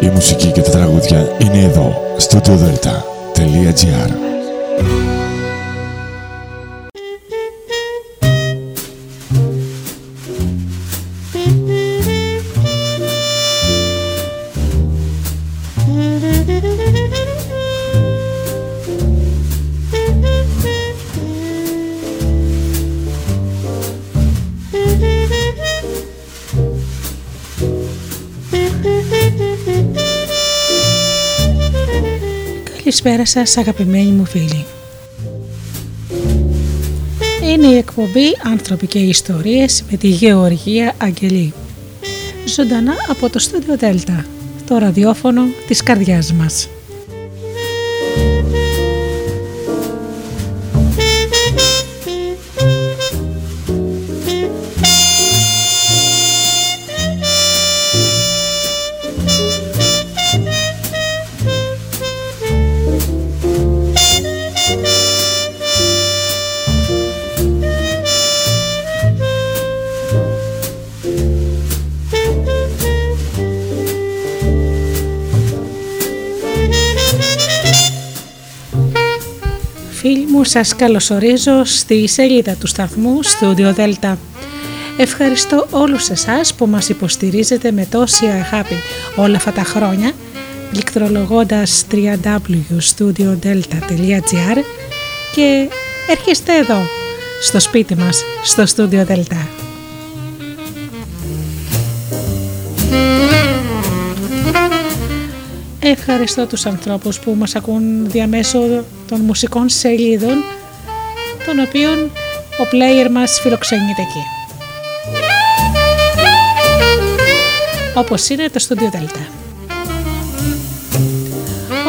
Η μουσική και τα τραγούδια είναι εδώ, στο studiodelta.gr Καλησπέρα σας αγαπημένοι μου φίλοι. Είναι η εκπομπή «Άνθρωποι και Ιστορίες» με τη Γεωργία Αγγελή. Ζωντανά από το στούντιο Δέλτα, το ραδιόφωνο της καρδιάς μας. Σας καλωσορίζω στη σελίδα του σταθμού Studio Delta. Ευχαριστώ όλους εσάς που μας υποστηρίζετε με τόση αγάπη όλα αυτά τα χρόνια πληκτρολογώντας www.studiodelta.gr και έρχεστε εδώ, στο σπίτι μας, στο Studio Delta. Ευχαριστώ τους ανθρώπους που μας ακούν διαμέσω των μουσικών σελίδων των οποίων ο player μας φιλοξενείται εκεί. Όπως είναι το Studio Delta.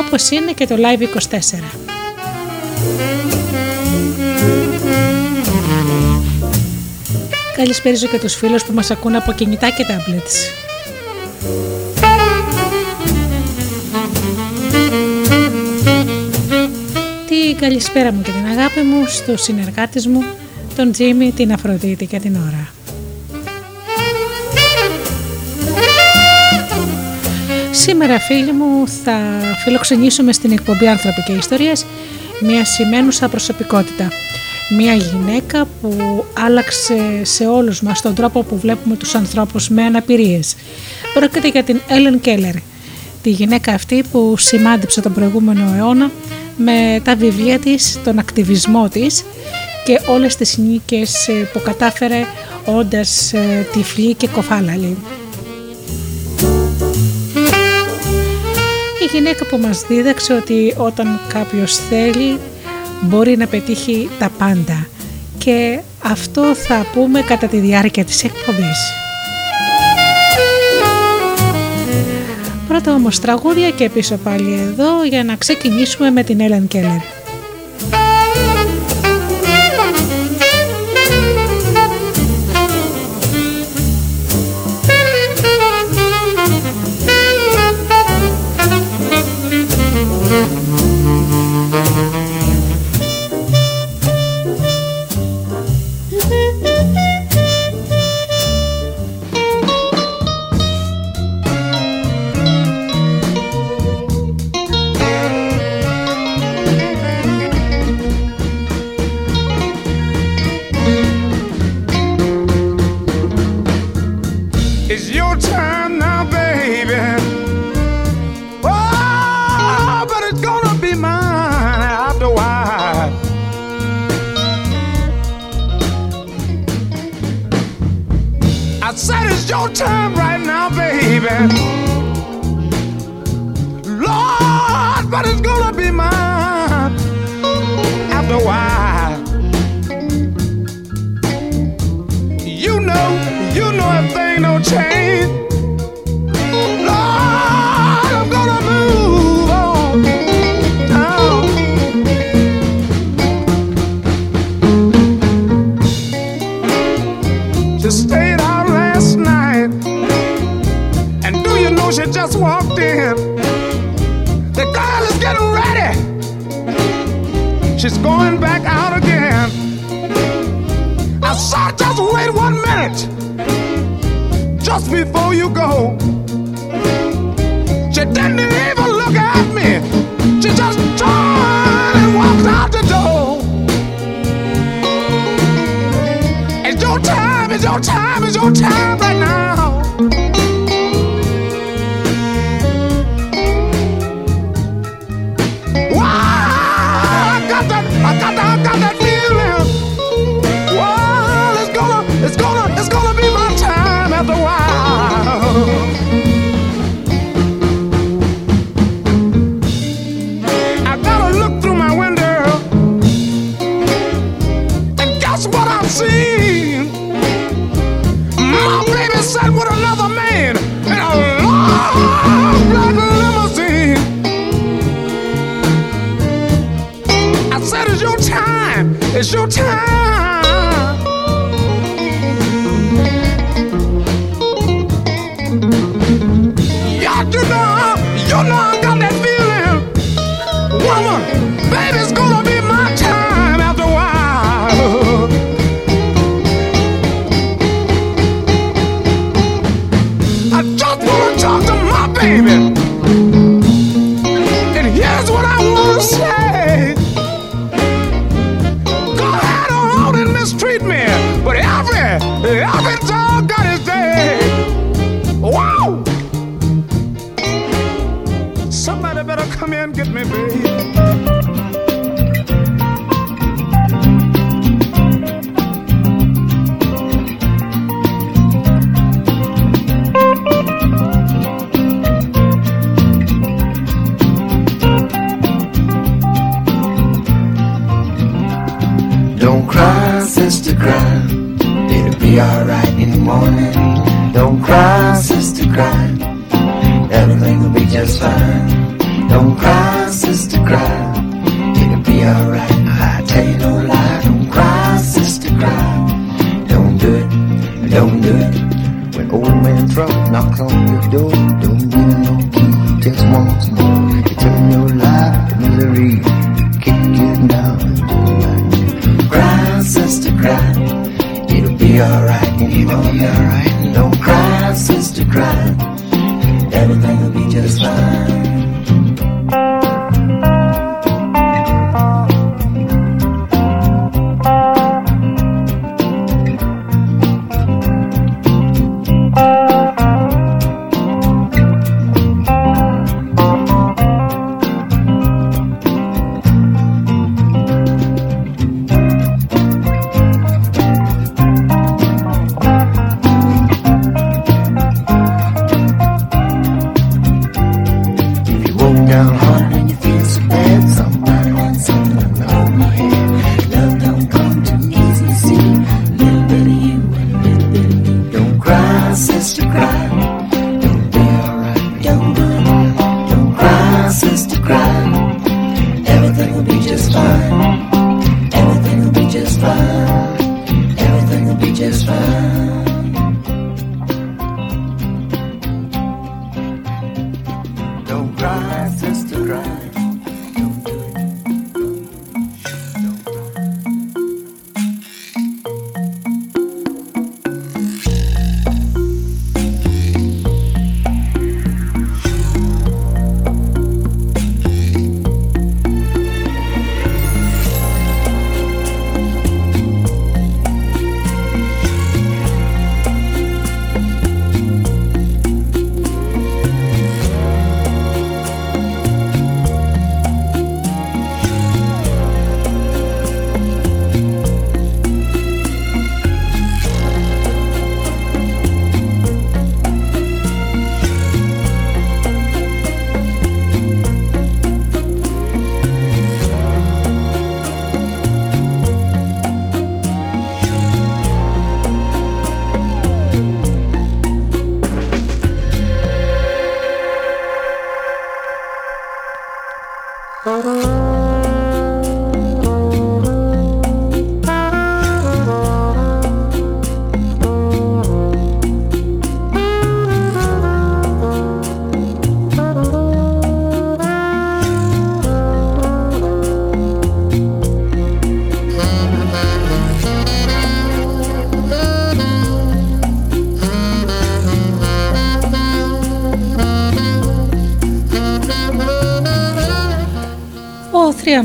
Όπως είναι και το Live 24. Καλησπέριζω και τους φίλους που μας ακούν από κινητά και tablets. Καλησπέρα μου και την αγάπη μου στους συνεργάτες μου, τον Τζίμι, την Αφροδίτη και την Ωρα. Σήμερα φίλοι μου θα φιλοξενήσουμε στην εκπομπή «Άνθρωποι και Ιστορίες» μια σημαίνουσα προσωπικότητα. Μια γυναίκα που άλλαξε σε όλους μας τον τρόπο που βλέπουμε τους ανθρώπους με αναπηρίες. Πρόκειται για την Έλεν Κέλλερ, τη γυναίκα αυτή που σημάντηψε τον προηγούμενο αιώνα με τα βιβλία της, τον ακτιβισμό της και όλες τις νίκες ε, που κατάφερε όντας ε, τυφλή και κοφάλαλη. Η γυναίκα που μας δίδαξε ότι όταν κάποιος θέλει μπορεί να πετύχει τα πάντα και αυτό θα πούμε κατά τη διάρκεια της εκπομπής. Πρώτα όμως τραγούδια και πίσω πάλι εδώ για να ξεκινήσουμε με την Έλεν Κέλλερ.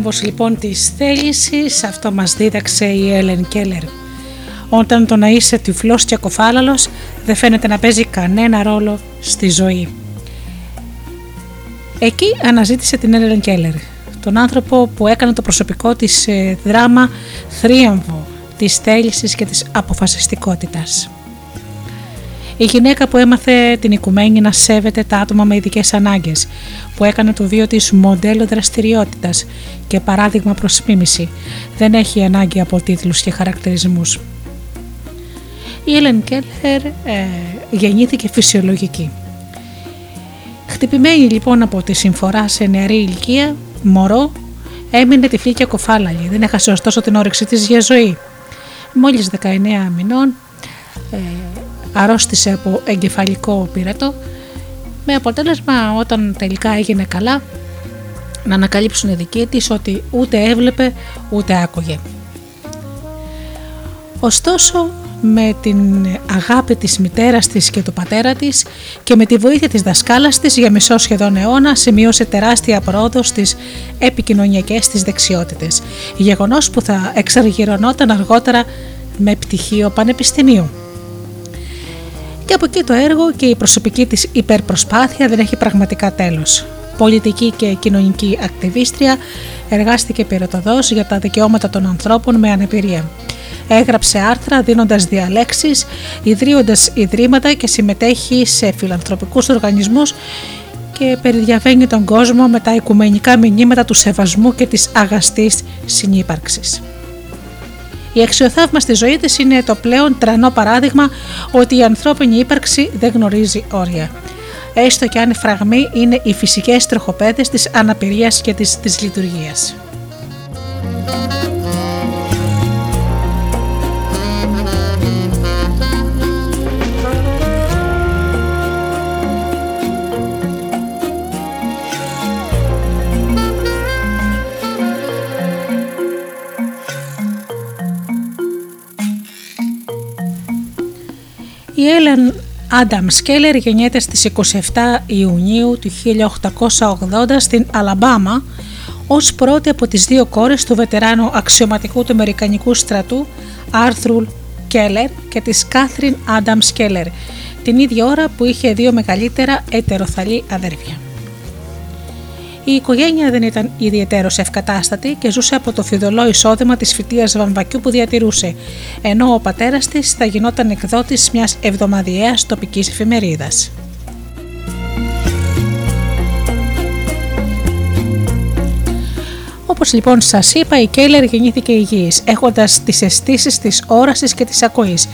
Θρίαμβος λοιπόν της θέλησης αυτό μας δίδαξε η Έλεν Κέλλερ. Όταν το να είσαι τυφλός και κοφάλαλος δεν φαίνεται να παίζει κανένα ρόλο στη ζωή. Εκεί αναζήτησε την Έλεν Κέλλερ, τον άνθρωπο που έκανε το προσωπικό της ε, δράμα θρίαμβο της θέλησης και της αποφασιστικότητας. Η γυναίκα που έμαθε την οικουμένη να σέβεται τα άτομα με ειδικές ανάγκες, που έκανε το βίο της μοντέλο δραστηριότητας και παράδειγμα προς μίμηση, δεν έχει ανάγκη από τίτλους και χαρακτηρισμούς. Η Έλεν Κέλλερ ε, γεννήθηκε φυσιολογική. Χτυπημένη λοιπόν από τη συμφορά σε νεαρή ηλικία, μωρό, έμεινε τυφλή και κοφάλαλη, δεν έχασε ωστόσο την όρεξή της για ζωή. Μόλις 19 μηνών ε, αρρώστησε από εγκεφαλικό πυρετό με αποτέλεσμα όταν τελικά έγινε καλά να ανακαλύψουν οι δικοί της ότι ούτε έβλεπε ούτε άκουγε. Ωστόσο με την αγάπη της μητέρας της και του πατέρα της και με τη βοήθεια της δασκάλας της για μισό σχεδόν αιώνα σημείωσε τεράστια πρόοδος στις επικοινωνιακές της δεξιότητες, γεγονός που θα εξαργυρωνόταν αργότερα με πτυχίο πανεπιστημίου. Και από εκεί το έργο και η προσωπική της υπερπροσπάθεια δεν έχει πραγματικά τέλος. Πολιτική και κοινωνική ακτιβίστρια, εργάστηκε πυροτοδός για τα δικαιώματα των ανθρώπων με αναπηρία. Έγραψε άρθρα δίνοντας διαλέξεις, ιδρύοντας ιδρύματα και συμμετέχει σε φιλανθρωπικούς οργανισμούς και περιδιαβαίνει τον κόσμο με τα οικουμενικά μηνύματα του σεβασμού και της αγαστής συνύπαρξης. Η αξιοθαύμαστη ζωή της είναι το πλέον τρανό παράδειγμα ότι η ανθρώπινη ύπαρξη δεν γνωρίζει όρια. Έστω και αν οι φραγμοί είναι οι φυσικές τροχοπέδες της αναπηρίας και της, της λειτουργίας. Η Έλεν Άνταμ Σκέλερ γεννιέται στις 27 Ιουνίου του 1880 στην Αλαμπάμα ως πρώτη από τις δύο κόρες του βετεράνου αξιωματικού του Αμερικανικού στρατού Άρθρουλ Κέλλερ και της Κάθριν Άνταμ Σκέλερ την ίδια ώρα που είχε δύο μεγαλύτερα ετεροθαλή αδέρφια. Η οικογένεια δεν ήταν ιδιαίτερο ευκατάστατη και ζούσε από το φιδωλό εισόδημα της φοιτεία βαμβακιού που διατηρούσε, ενώ ο πατέρας της θα γινόταν εκδότης μιας εβδομαδιαίας τοπικής εφημερίδας. Όπως λοιπόν σας είπα, η Κέιλερ γεννήθηκε υγιής, έχοντας τις αισθήσεις της όρασης και της ακοής.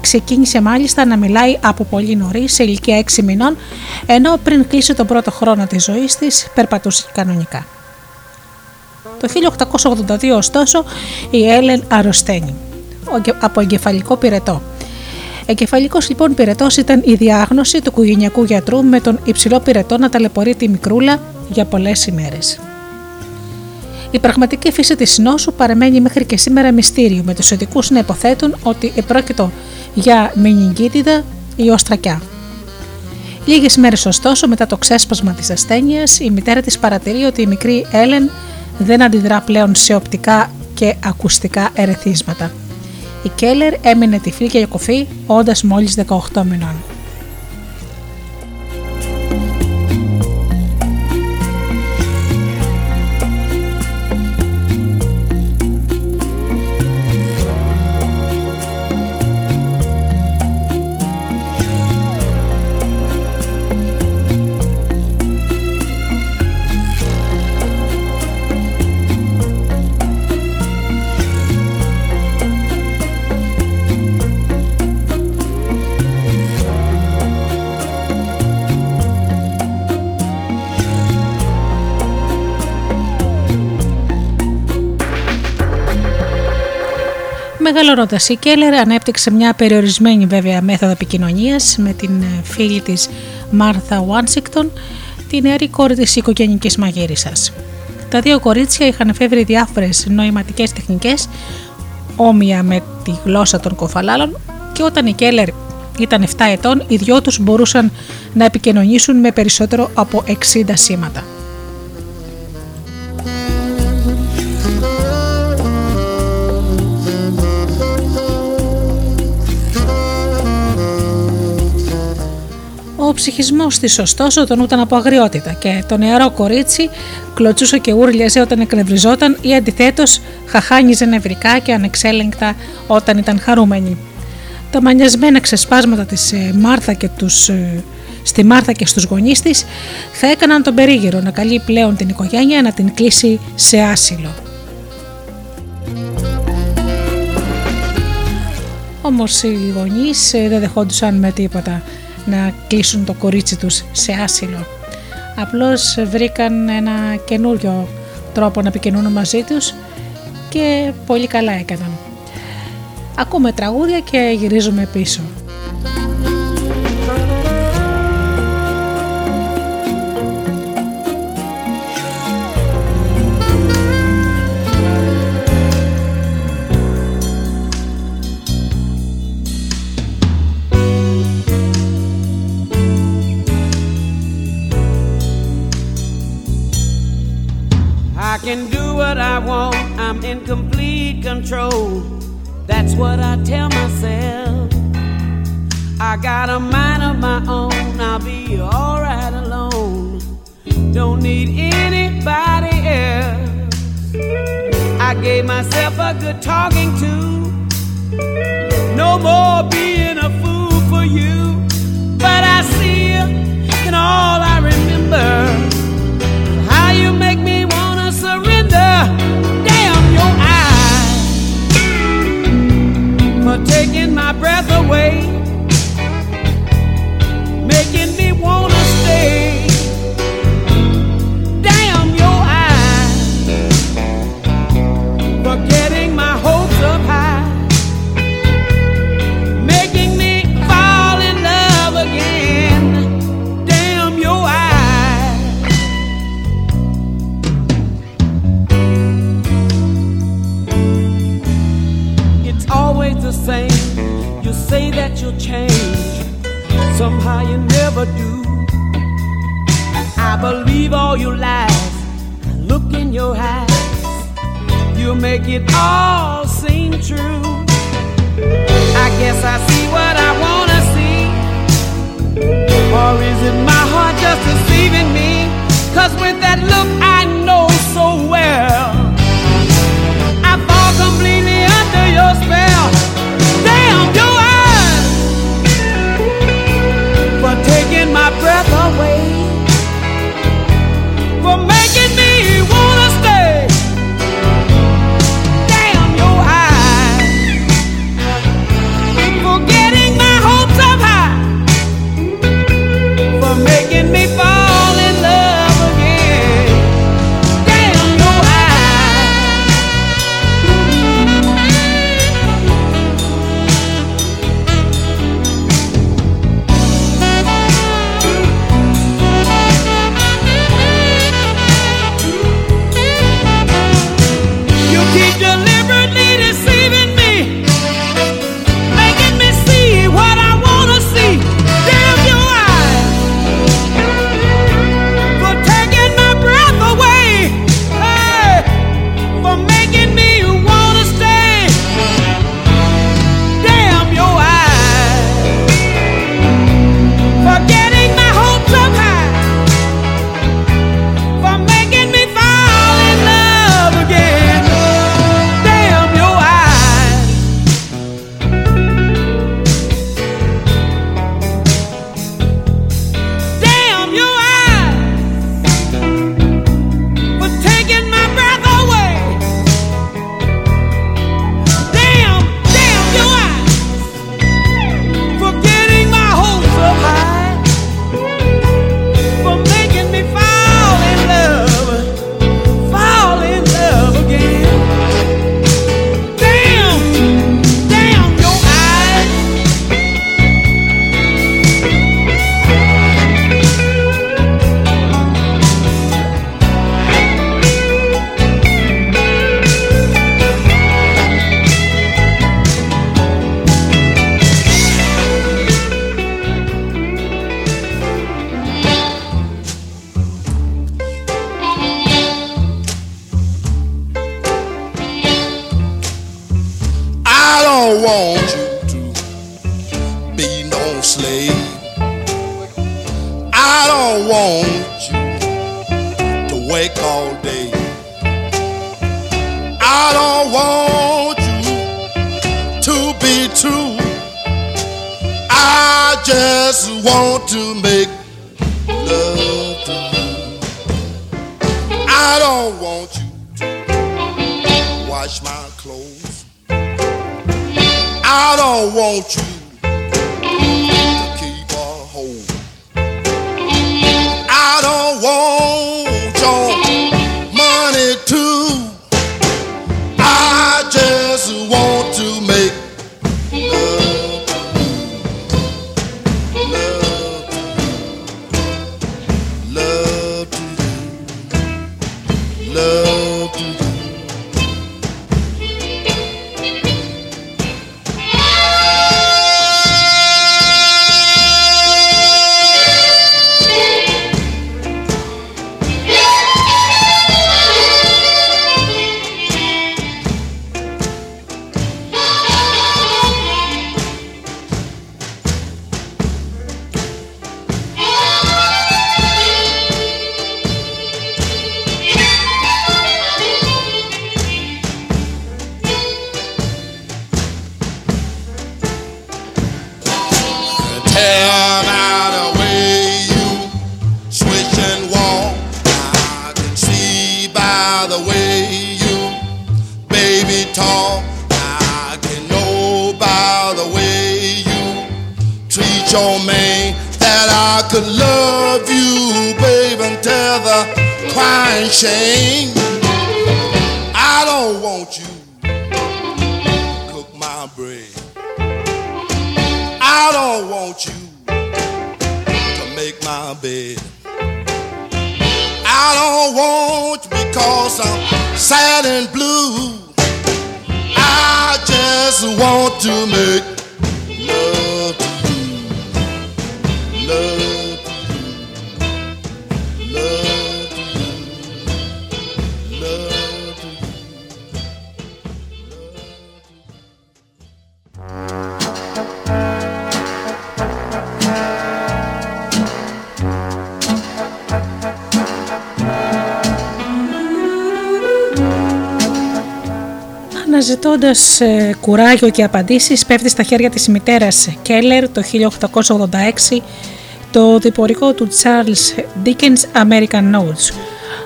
Ξεκίνησε μάλιστα να μιλάει από πολύ νωρί, σε ηλικία 6 μηνών, ενώ πριν κλείσει τον πρώτο χρόνο της ζωής της, περπατούσε κανονικά. Το 1882, ωστόσο, η Έλεν αρρωσταίνει από εγκεφαλικό πυρετό. Εγκεφαλικός λοιπόν πυρετός ήταν η διάγνωση του οικογενειακού γιατρού με τον υψηλό πυρετό να ταλαιπωρεί τη μικρούλα για πολλές ημέρες. Η πραγματική φύση της νόσου παραμένει μέχρι και σήμερα μυστήριο, με τους ειδικούς να υποθέτουν ότι επρόκειτο για μηνυγκίτιδα ή οστρακιά. Λίγες μέρες ωστόσο μετά το ξέσπασμα της ασθένειας, η μητέρα της παρατηρεί ότι η μικρή Έλεν δεν αντιδρά πλέον σε οπτικά και ακουστικά ερεθίσματα. Η Κέλλερ έμεινε τυφλή και κοφή, όντας μόλις 18 μηνών. Μεγαλώνοντα, η Κέλλερ ανέπτυξε μια περιορισμένη βέβαια μέθοδο επικοινωνίας με την ε, φίλη της Μάρθα Βάνσικτον, τη νεαρή κόρη της οικογενειακή μαγείρισα. Τα δύο κορίτσια είχαν εφεύρει διάφορες νοηματικές τεχνικές, όμοια με τη γλώσσα των κοφαλάλων, και όταν η Κέλλερ ήταν 7 ετών, οι δυο τους μπορούσαν να επικοινωνήσουν με περισσότερο από 60 σήματα. Ο ψυχισμός της, ωστόσο, τον ούταν από αγριότητα και το νεαρό κορίτσι κλωτσούσε και ούρλιαζε όταν εκνευριζόταν ή αντιθέτως χαχάνιζε νευρικά και ανεξέλεγκτα όταν ήταν χαρούμενη. Τα μανιασμένα ξεσπάσματα της ε, Μάρθα και τους, ε, στη Μάρθα και στους γονείς της θα έκαναν τον περίγυρο να καλεί πλέον την οικογένεια να την κλείσει σε άσυλο. Όμως οι γονείς ε, δεν δεχόντουσαν με τίποτα να κλείσουν το κορίτσι τους σε άσυλο. Απλώς βρήκαν ένα καινούριο τρόπο να επικοινωνούν μαζί τους και πολύ καλά έκαναν. Ακούμε τραγούδια και γυρίζουμε πίσω. What I tell myself. I got a mind of my own, I'll be alright alone. Don't need anybody else. I gave myself a good talking to. No more being somehow you never do. I believe all your lies, look in your eyes, you make it all seem true. I guess I see what I wanna see, or is it my heart just deceiving me? Cause with that look I know so well, I fall completely under your spell. My breath away, κουράγιο και απαντήσεις πέφτει στα χέρια της μητέρας Κέλλερ το 1886 το διπορικό του Charles Dickens American Notes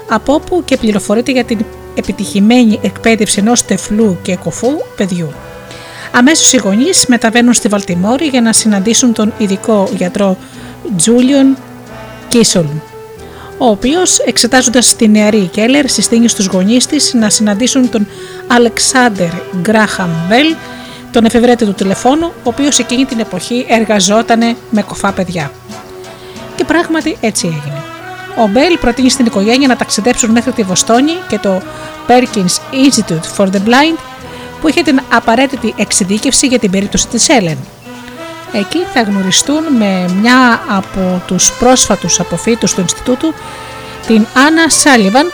από όπου και πληροφορείται για την επιτυχημένη εκπαίδευση ενός τεφλού και κοφού παιδιού. Αμέσως οι γονείς μεταβαίνουν στη Βαλτιμόρη για να συναντήσουν τον ειδικό γιατρό Τζούλιον Κίσολν ο οποίος, εξετάζοντας τη νεαρή Κέλλερ, συστήνει στους γονείς της να συναντήσουν τον Αλεξάνδερ Γκράχαμ Μπέλ, τον εφευρέτη του τηλεφώνου, ο οποίος εκείνη την εποχή εργαζόταν με κοφά παιδιά. Και πράγματι έτσι έγινε. Ο Μπέλ προτείνει στην οικογένεια να ταξιδέψουν μέχρι τη Βοστόνη και το Perkins Institute for the Blind, που είχε την απαραίτητη εξειδίκευση για την περίπτωση της Έλεν. Εκεί θα γνωριστούν με μια από τους πρόσφατους αποφύτους του Ινστιτούτου, την Άννα Σάλιβαν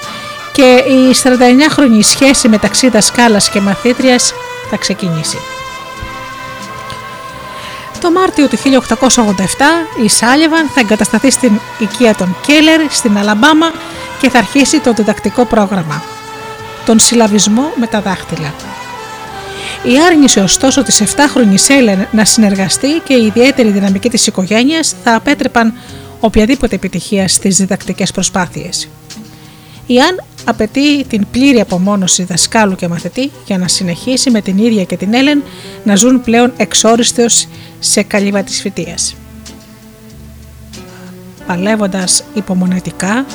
και η 49χρονη σχέση μεταξύ δασκάλας και μαθήτριας θα ξεκινήσει. Το Μάρτιο του 1887 η Σάλιβαν θα εγκατασταθεί στην οικία των Κέλλερ στην Αλαμπάμα και θα αρχίσει το διδακτικό πρόγραμμα, τον συλλαβισμό με τα δάχτυλα. Η άρνηση ωστόσο της 7χρονης Έλεν να συνεργαστεί και η ιδιαίτερη δυναμική της οικογένειας θα απέτρεπαν οποιαδήποτε επιτυχία στις διδακτικές προσπάθειες. Η Αν απαιτεί την πλήρη απομόνωση δασκάλου και μαθητή για να συνεχίσει με την ίδια και την Έλεν να ζουν πλέον εξόριστος σε καλύβα της φοιτίας. Παλεύοντας υπομονετικά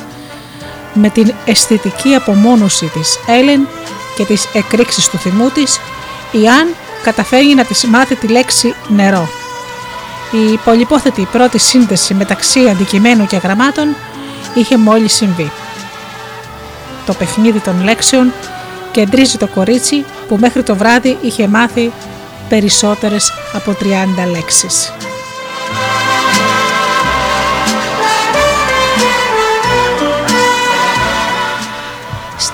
με την αισθητική απομόνωση της Έλεν και τις εκρήξεις του θυμού της, η Αν καταφέρει να της μάθει τη λέξη νερό. Η πολυπόθετη πρώτη σύνδεση μεταξύ αντικειμένου και γραμμάτων είχε μόλις συμβεί. Το παιχνίδι των λέξεων κεντρίζει το κορίτσι που μέχρι το βράδυ είχε μάθει περισσότερες από 30 λέξεις.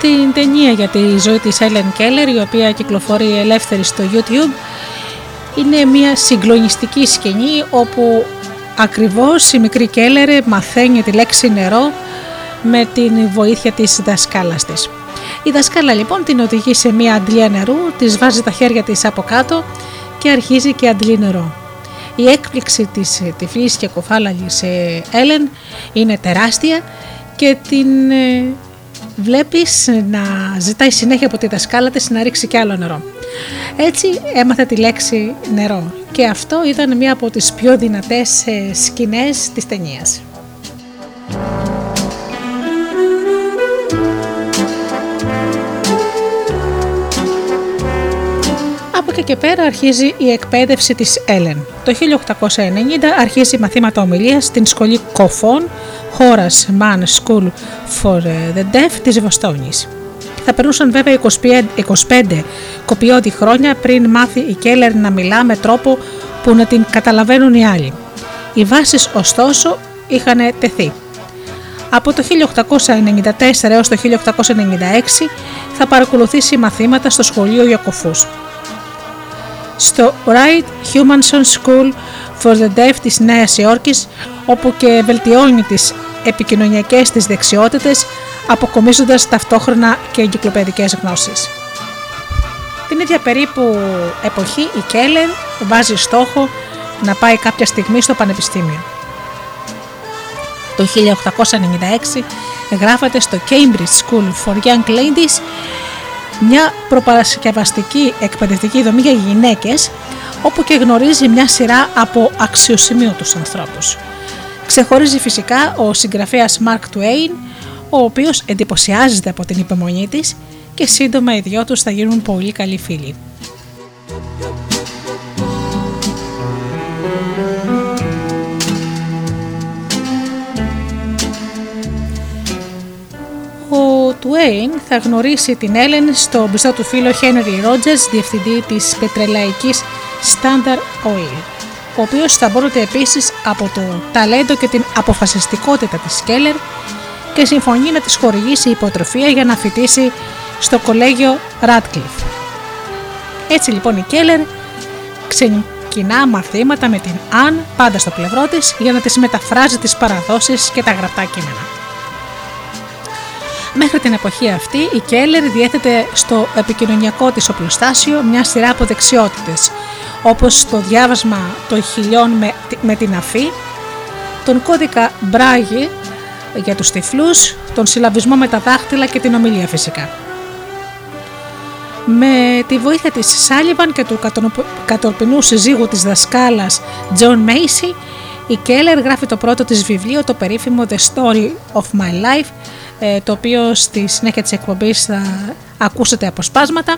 Στην ταινία για τη ζωή της Ellen Keller η οποία κυκλοφορεί ελεύθερη στο YouTube είναι μια συγκλονιστική σκηνή όπου ακριβώς η μικρή Κέλλερ μαθαίνει τη λέξη νερό με την βοήθεια της δασκάλας της. Η δασκάλα λοιπόν την οδηγεί σε μια αντλία νερού, της βάζει τα χέρια της από κάτω και αρχίζει και αντλεί νερό. Η έκπληξη της τυφλής και κοφάλαλης Έλεν είναι τεράστια και την ε, βλέπεις να ζητάει συνέχεια από τη δασκάλα της να ρίξει κι άλλο νερό. Έτσι έμαθε τη λέξη νερό και αυτό ήταν μία από τις πιο δυνατές ε, σκηνές της ταινίας. Και πέρα αρχίζει η εκπαίδευση της Έλεν. Το 1890 αρχίζει μαθήματα ομιλίας στην σχολή Κοφών Horace Mann School for the Deaf της Βοστόνης. Θα περνούσαν βέβαια 25, 25 κοπιώτη χρόνια πριν μάθει η Κέλλερ να μιλά με τρόπο που να την καταλαβαίνουν οι άλλοι. Οι βάσεις ωστόσο είχαν τεθεί. Από το 1894 έως το 1896 θα παρακολουθήσει μαθήματα στο σχολείο για κοφούς. Στο Wright Humanson School for the Deaf της Νέας Υόρκης όπου και βελτιώνει τις επικοινωνιακές της δεξιότητες αποκομίζοντας ταυτόχρονα και εγκυκλοπαιδικές γνώσεις. Την ίδια περίπου εποχή η Κέλλερ βάζει στόχο να πάει κάποια στιγμή στο πανεπιστήμιο. Το 1896 γράφεται στο Cambridge School for Young Ladies μια προπαρασκευαστική εκπαιδευτική δομή για γυναίκες όπου και γνωρίζει μια σειρά από αξιοσημείωτους ανθρώπους. Ξεχωρίζει φυσικά ο συγγραφέας Mark Twain, ο οποίος εντυπωσιάζεται από την υπομονή της και σύντομα οι δυο τους θα γίνουν πολύ καλοί φίλοι. Ο Τουέιν θα γνωρίσει την Έλεν στο μπιστό του φίλο Henry Rogers, διευθυντή της πετρελαϊκής Standard Oil, ο οποίος θα μπορούσε επίσης από το ταλέντο και την αποφασιστικότητα της Keller και συμφωνεί να της χορηγήσει υποτροφία για να φοιτήσει στο κολέγιο Radcliffe. Έτσι λοιπόν η Keller ξεκινά μαθήματα με την Αν πάντα στο πλευρό της για να της μεταφράζει τις παραδόσεις και τα γραπτά κείμενα. Μέχρι την εποχή αυτή η Κέλλερ διέθετε στο επικοινωνιακό της οπλοστάσιο μια σειρά από δεξιότητες όπως το διάβασμα των χιλιών με, με την αφή, τον κώδικα Μπράγι για τους τυφλούς, τον συλλαβισμό με τα δάχτυλα και την ομιλία φυσικά. Με τη βοήθεια της Σάλιβαν και του κατορπινού συζύγου της δασκάλας John Macy, η Κέλλερ γράφει το πρώτο της βιβλίο, το περίφημο The Story of My Life, ε, το οποίο στη συνέχεια της εκπομπής θα ακούσετε αποσπάσματα.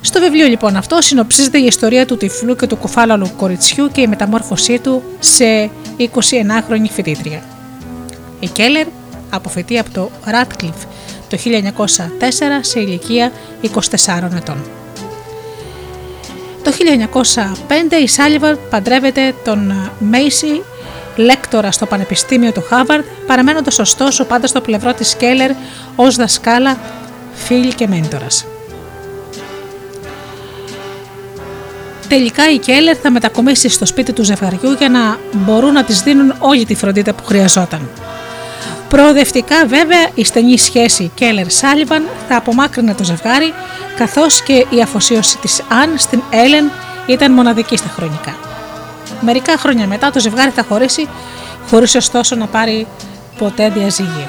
Στο βιβλίο λοιπόν αυτό συνοψίζεται η ιστορία του τυφλού και του κουφάλαλου κοριτσιού και η μεταμόρφωσή του σε 29χρονη φοιτήτρια. Η Κέλλερ αποφυτεί από το Radcliffe το 1904 σε ηλικία 24 ετών. Το 1905 η Σάλιβαρ παντρεύεται τον Μέισι, λέκτορα στο Πανεπιστήμιο του Χάβαρντ, παραμένοντας ωστόσο πάντα στο πλευρό της Κέλλερ ως δασκάλα, φίλη και μέντορας. Τελικά η Κέλλερ θα μετακομίσει στο σπίτι του ζευγαριού για να μπορούν να της δίνουν όλη τη φροντίδα που χρειαζόταν. Προοδευτικά βέβαια η στενή σχέση Κέλλερ Σάλιβαν θα απομάκρυνε το ζευγάρι καθώς και η αφοσίωση της Αν στην Έλεν ήταν μοναδική στα χρονικά. Μερικά χρόνια μετά το ζευγάρι θα χωρίσει χωρίς ωστόσο να πάρει ποτέ διαζύγιο.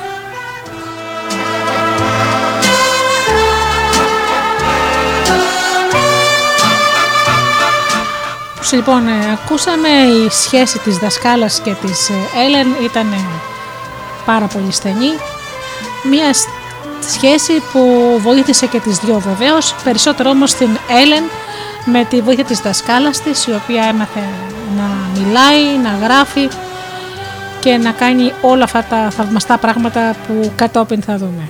λοιπόν ε, ακούσαμε η σχέση της δασκάλας και της Έλεν ήταν ε, πάρα πολύ στενή. Μία σχέση που βοήθησε και τις δυο βεβαίως, περισσότερο όμως την Έλεν με τη βοήθεια της δασκάλας της, η οποία έμαθε να μιλάει, να γράφει και να κάνει όλα αυτά τα θαυμαστά πράγματα που κατόπιν θα δούμε.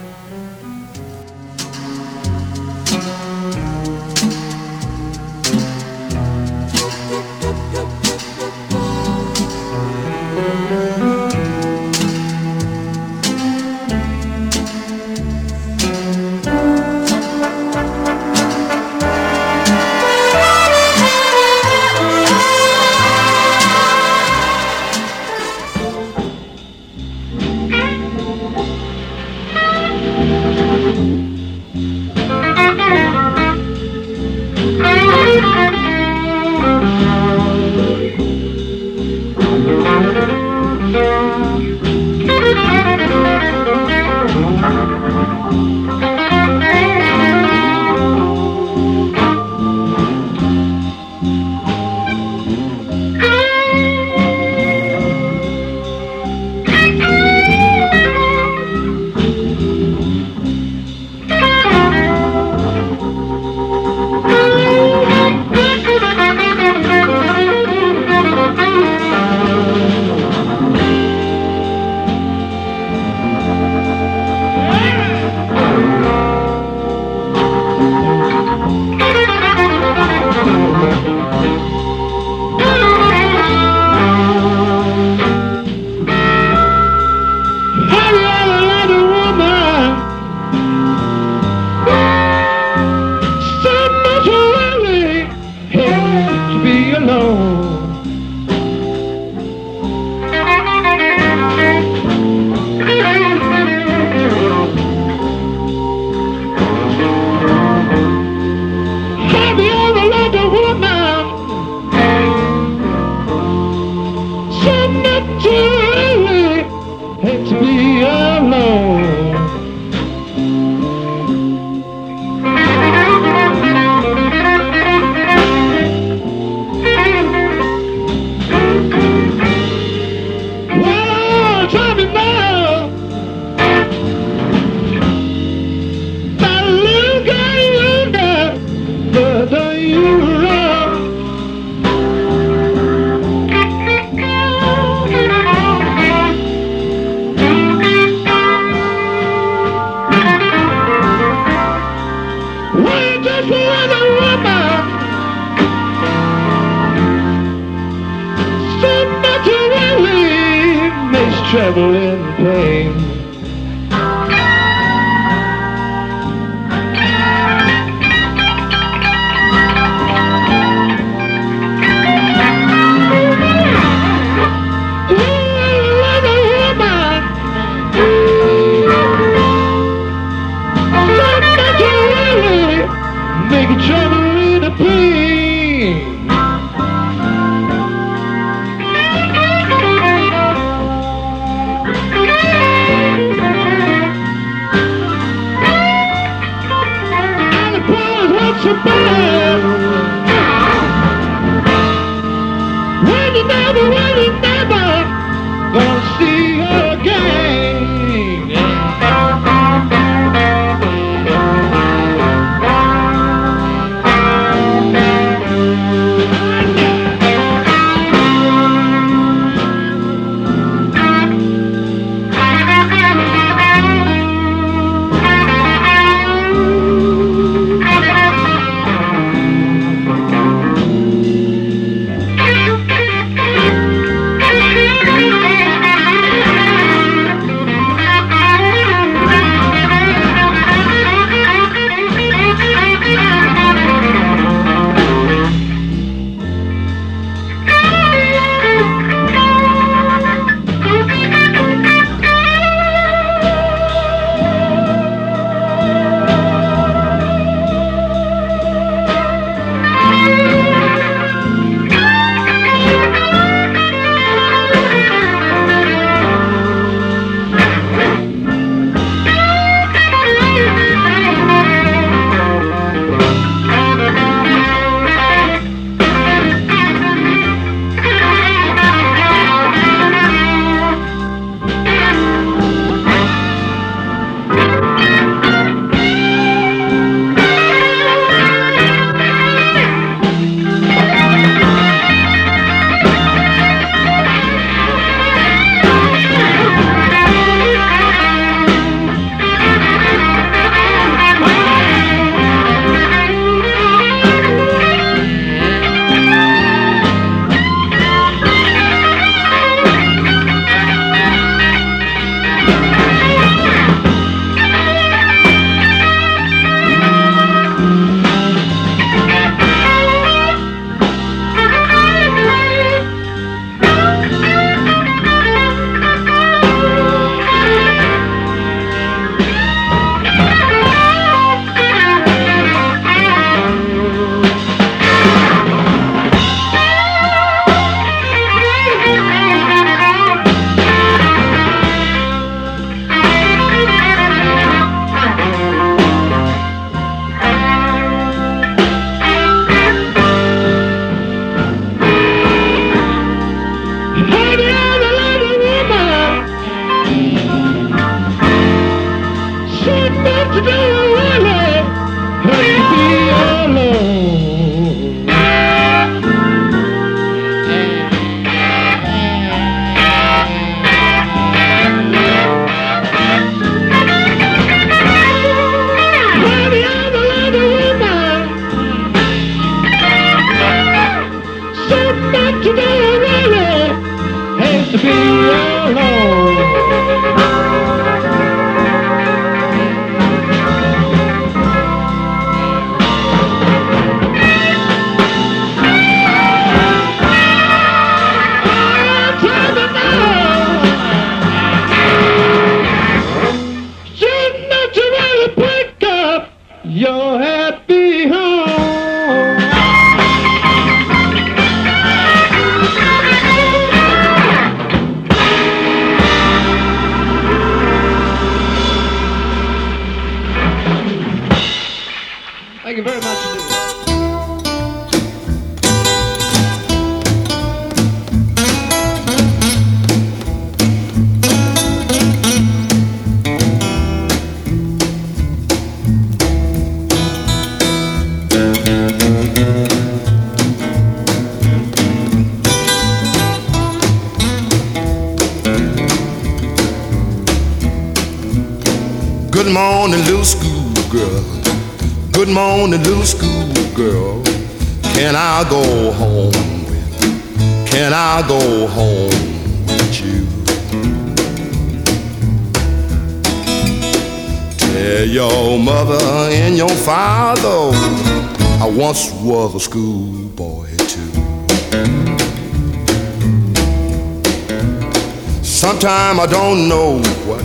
I don't know what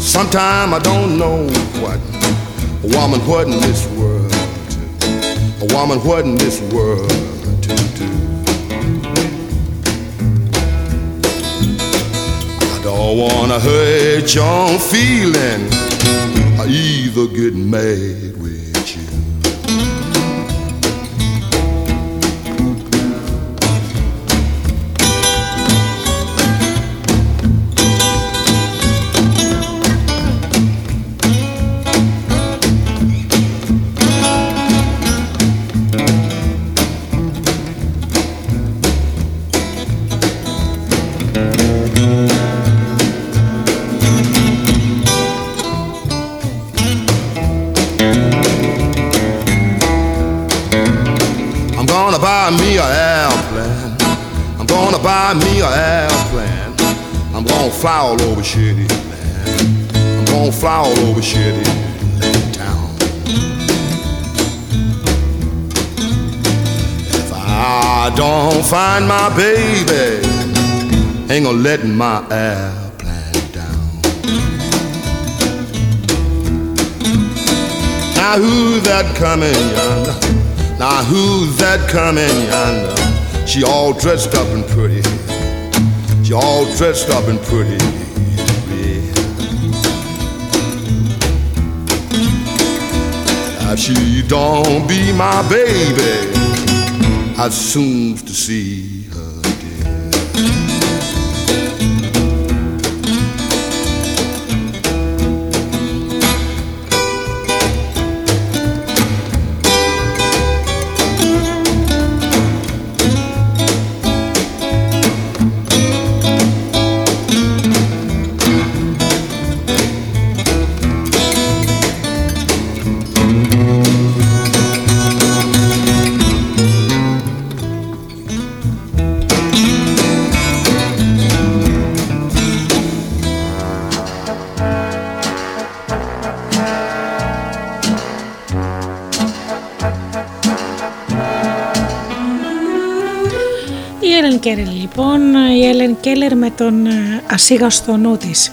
Sometime I don't know what a woman what in this world a woman what in this world to do. I don't wanna hurt your feeling. I either get mad ain't gonna let my airplane down. Now who's that coming yonder? Now who's that coming yonder? She all dressed up and pretty. She all dressed up and pretty. If she don't be my baby, I'd soon to see Η Έλεν Κέλλερ λοιπόν, η Έλεν Κέλλερ με τον ε, ασίγαστο νου της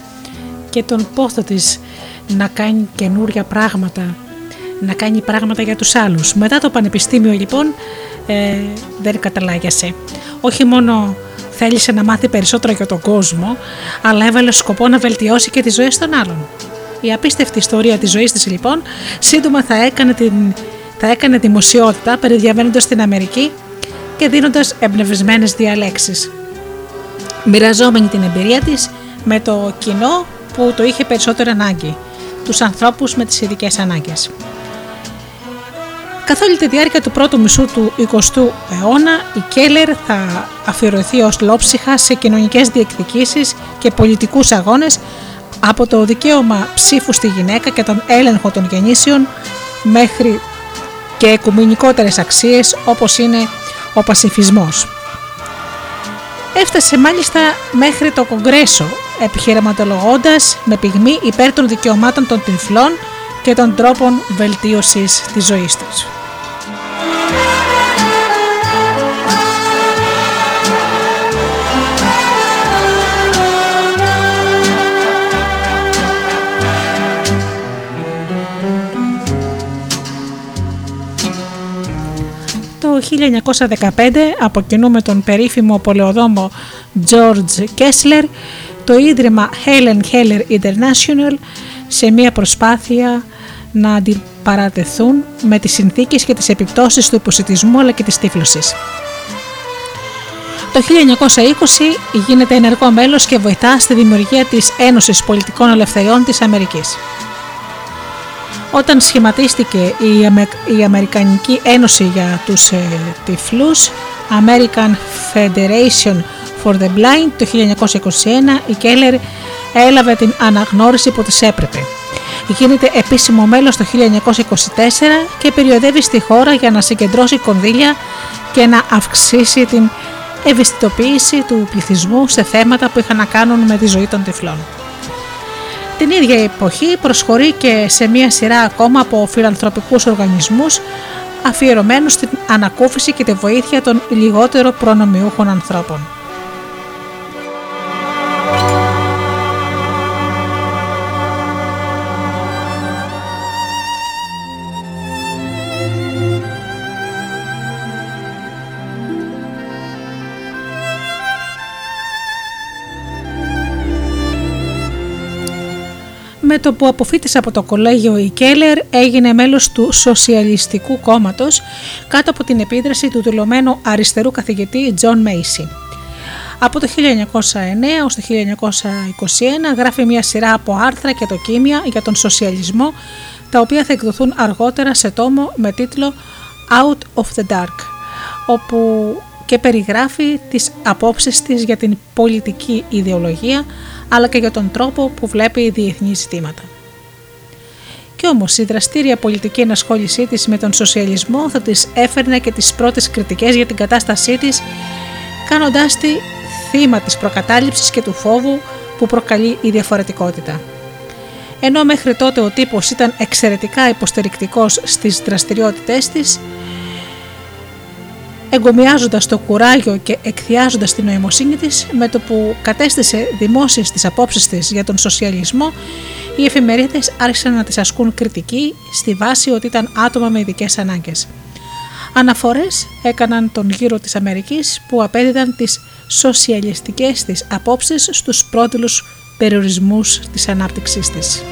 και τον πόθο της να κάνει καινούρια πράγματα, να κάνει πράγματα για τους άλλους. Μετά το πανεπιστήμιο λοιπόν ε, δεν καταλάγιασε. Όχι μόνο θέλησε να μάθει περισσότερο για τον κόσμο, αλλά έβαλε σκοπό να βελτιώσει και τις ζωές των άλλων. Η απίστευτη ιστορία της ζωής της λοιπόν σύντομα θα έκανε, την, θα έκανε δημοσιότητα περιδιαβαίνοντας στην Αμερική και δίνοντας εμπνευσμένες διαλέξεις. Μοιραζόμενη την εμπειρία της με το κοινό που το είχε περισσότερο ανάγκη, τους ανθρώπους με τις ειδικές ανάγκες. Καθ' όλη τη διάρκεια του πρώτου μισού του 20ου αιώνα, η Κέλλερ θα αφιερωθεί ως λόψυχα σε κοινωνικές διεκδικήσεις και πολιτικούς αγώνες από το δικαίωμα ψήφου στη γυναίκα και τον έλεγχο των γεννήσεων μέχρι και οικουμενικότερες αξίες όπως είναι ο πασιφισμός. Έφτασε μάλιστα μέχρι το Κογκρέσο επιχειρηματολογώντας με πυγμή υπέρ των δικαιωμάτων των τυφλών και των τρόπων βελτίωσης της ζωής τους. 1915 από κοινού με τον περίφημο πολεοδόμο George Kessler το ίδρυμα Helen Keller International σε μια προσπάθεια να αντιπαρατεθούν με τις συνθήκες και τις επιπτώσεις του υποσυτισμού αλλά και της τύφλωσης. Το 1920 γίνεται ενεργό μέλος και βοηθά στη δημιουργία της Ένωσης Πολιτικών Ελευθεριών της Αμερικής. Όταν σχηματίστηκε η, Αμε... η Αμερικανική Ένωση για τους ε, τυφλούς, American Federation for the Blind, το 1921 η Κέλλερ έλαβε την αναγνώριση που της έπρεπε. Γίνεται επίσημο μέλος το 1924 και περιοδεύει στη χώρα για να συγκεντρώσει κονδύλια και να αυξήσει την ευαισθητοποίηση του πληθυσμού σε θέματα που είχαν να κάνουν με τη ζωή των τυφλών. Την ίδια εποχή προσχωρεί και σε μία σειρά ακόμα από φιλανθρωπικούς οργανισμούς αφιερωμένους στην ανακούφιση και τη βοήθεια των λιγότερο προνομιούχων ανθρώπων. Με το που αποφοίτησε από το κολέγιο η Κέλλερ έγινε μέλος του Σοσιαλιστικού Κόμματος κάτω από την επίδραση του δηλωμένου αριστερού καθηγητή Τζον Μέισι. Από το 1909 ως το 1921 γράφει μια σειρά από άρθρα και δοκίμια για τον σοσιαλισμό τα οποία θα εκδοθούν αργότερα σε τόμο με τίτλο Out of the Dark όπου και περιγράφει τις απόψεις της για την πολιτική ιδεολογία αλλά και για τον τρόπο που βλέπει διεθνή ζητήματα. Κι όμως η δραστήρια πολιτική ενασχόλησή της με τον σοσιαλισμό θα της έφερνε και τις πρώτες κριτικές για την κατάστασή της, κάνοντάς τη θύμα της προκατάληψης και του φόβου που προκαλεί η διαφορετικότητα. Ενώ μέχρι τότε ο τύπος ήταν εξαιρετικά υποστηρικτικός στις δραστηριότητές της, εγκομιάζοντας το κουράγιο και εκθιάζοντας την νοημοσύνη της, με το που κατέστησε δημόσιες τις απόψεις της για τον σοσιαλισμό, οι εφημερίδες άρχισαν να τις ασκούν κριτική στη βάση ότι ήταν άτομα με ειδικές ανάγκες. Αναφορές έκαναν τον γύρο της Αμερικής που απέδιδαν τις σοσιαλιστικές της απόψεις στους πρότυλους περιορισμούς της ανάπτυξής της.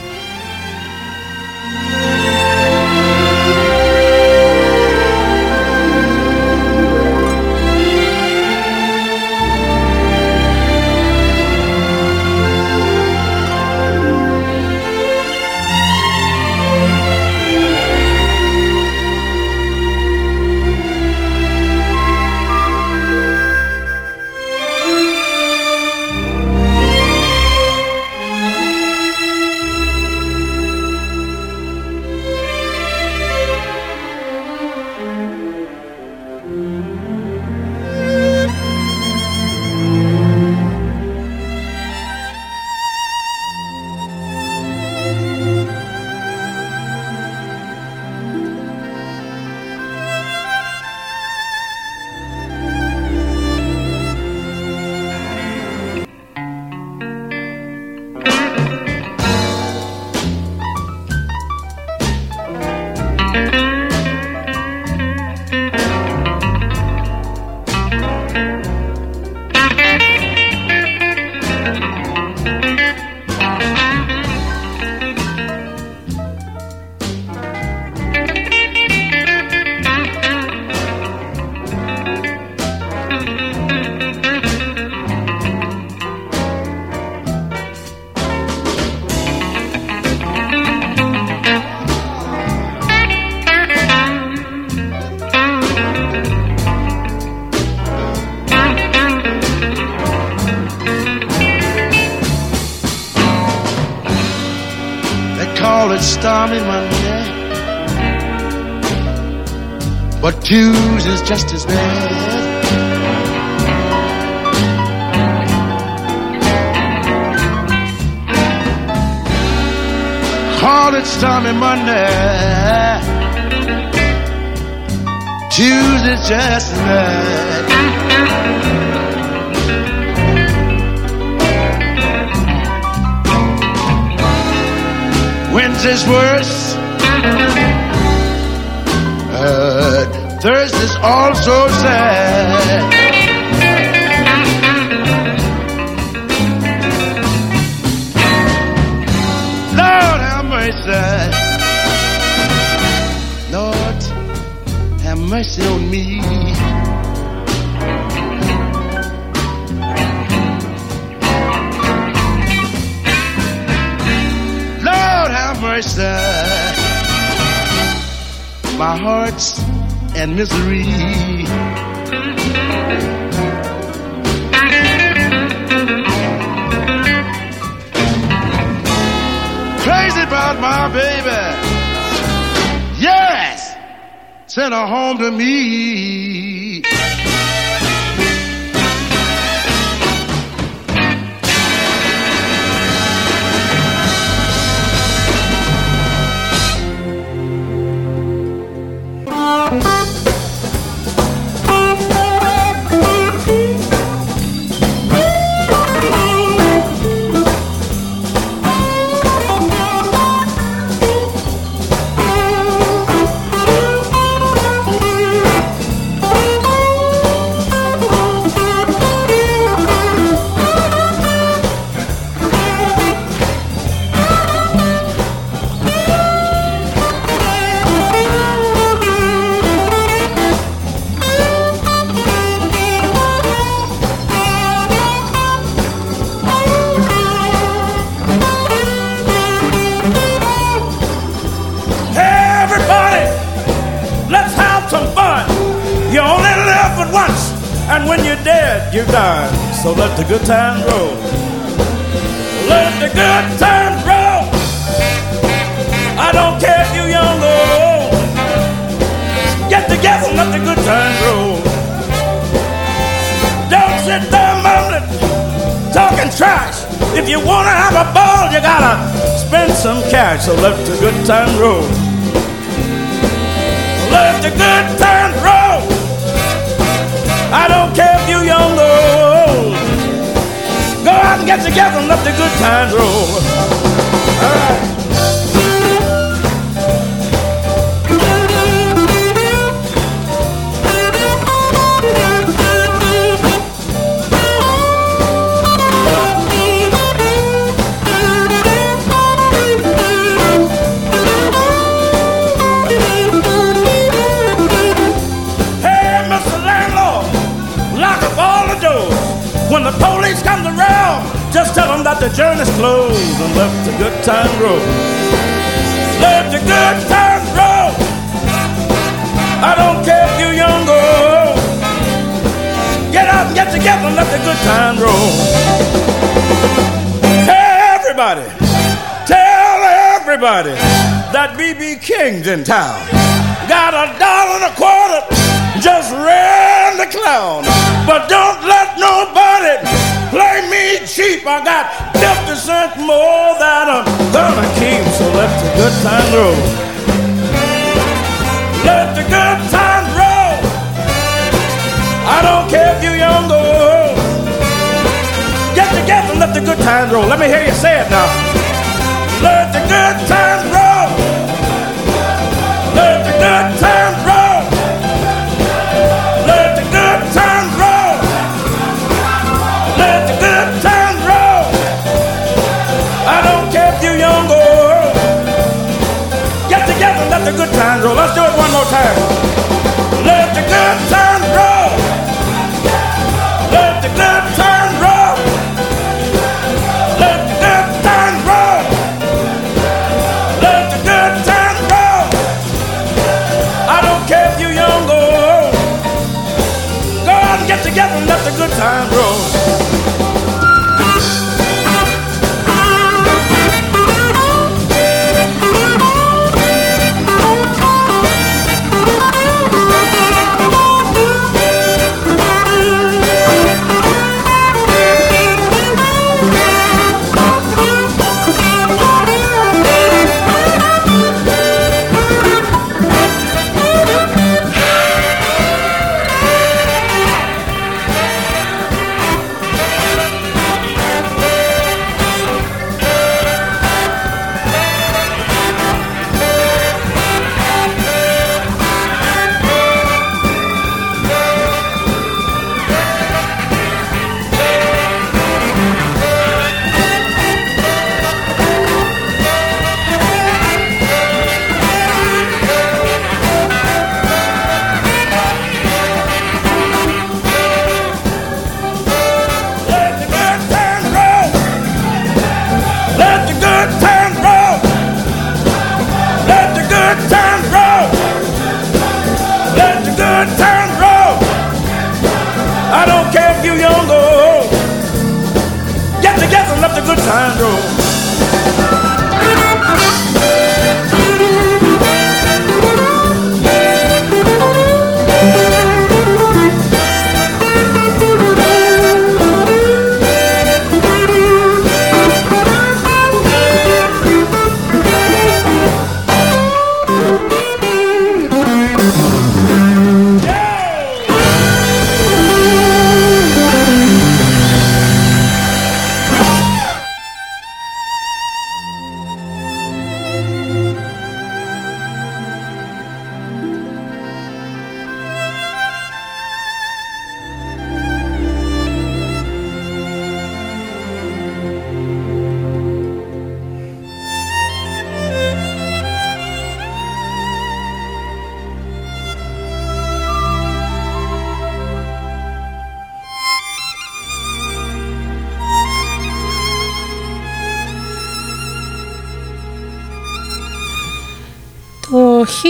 Just as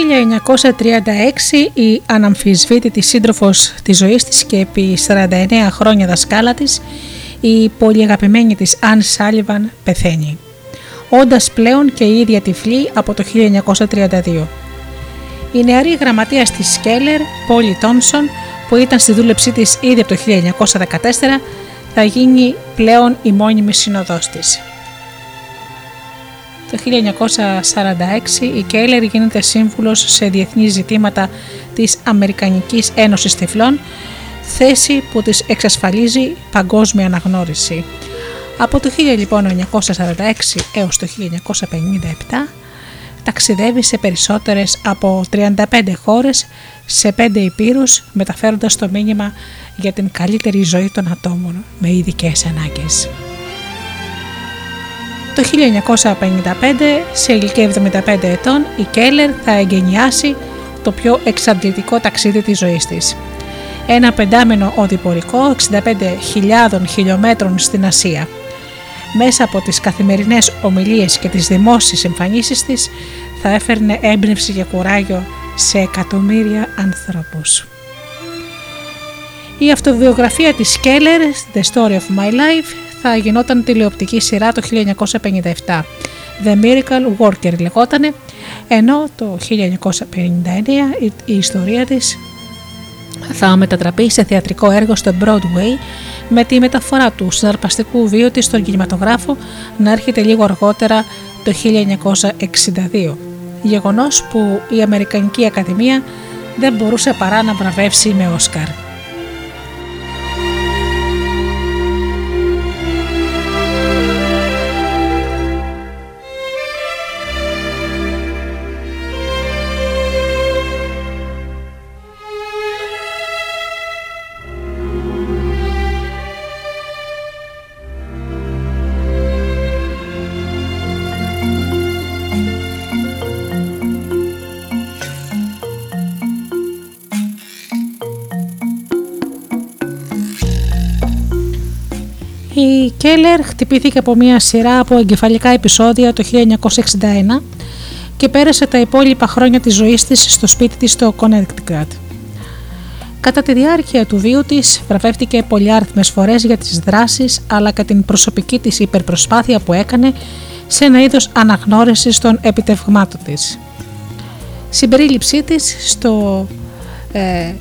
1936 η αναμφισβήτητη σύντροφος της ζωής της και επί 49 χρόνια δασκάλα της, η πολύ αγαπημένη της Αν Σάλιβαν πεθαίνει, όντας πλέον και η ίδια τυφλή από το 1932. Η νεαρή γραμματεία της Σκέλερ, Πόλη Τόνσον, που ήταν στη δούλεψή της ήδη από το 1914, θα γίνει πλέον η μόνιμη συνοδός της. Το 1946 η Κέιλερ γίνεται σύμβουλος σε διεθνή ζητήματα της Αμερικανικής Ένωσης Τυφλών, θέση που της εξασφαλίζει παγκόσμια αναγνώριση. Από το 1946 έως το 1957 ταξιδεύει σε περισσότερες από 35 χώρες σε 5 υπήρους μεταφέροντας το μήνυμα για την καλύτερη ζωή των ατόμων με ειδικές ανάγκες. Το 1955, σε ηλικία 75 ετών, η Κέλλερ θα εγκαινιάσει το πιο εξαντλητικό ταξίδι της ζωής της. Ένα πεντάμενο οδηπορικό 65.000 χιλιόμετρων στην Ασία. Μέσα από τις καθημερινές ομιλίες και τις δημόσιες εμφανίσεις της θα έφερνε έμπνευση και κουράγιο σε εκατομμύρια ανθρώπους. Η αυτοβιογραφία της Keller, The Story of My Life, θα γινόταν τηλεοπτική σειρά το 1957. The Miracle Worker λεγότανε, ενώ το 1959 η ιστορία της θα μετατραπεί σε θεατρικό έργο στο Broadway με τη μεταφορά του συναρπαστικού βίου της στον κινηματογράφο να έρχεται λίγο αργότερα το 1962. Γεγονός που η Αμερικανική Ακαδημία δεν μπορούσε παρά να βραβεύσει με Όσκαρ. Η Κέλλερ χτυπήθηκε από μια σειρά από εγκεφαλικά επεισόδια το 1961 και πέρασε τα υπόλοιπα χρόνια της ζωής της στο σπίτι της στο Connecticut. Κατά τη διάρκεια του βίου της βραβεύτηκε πολυάριθμες φορές για τις δράσεις αλλά και την προσωπική της υπερπροσπάθεια που έκανε σε ένα είδος αναγνώρισης των επιτευγμάτων της. Συμπερίληψή της στο ε,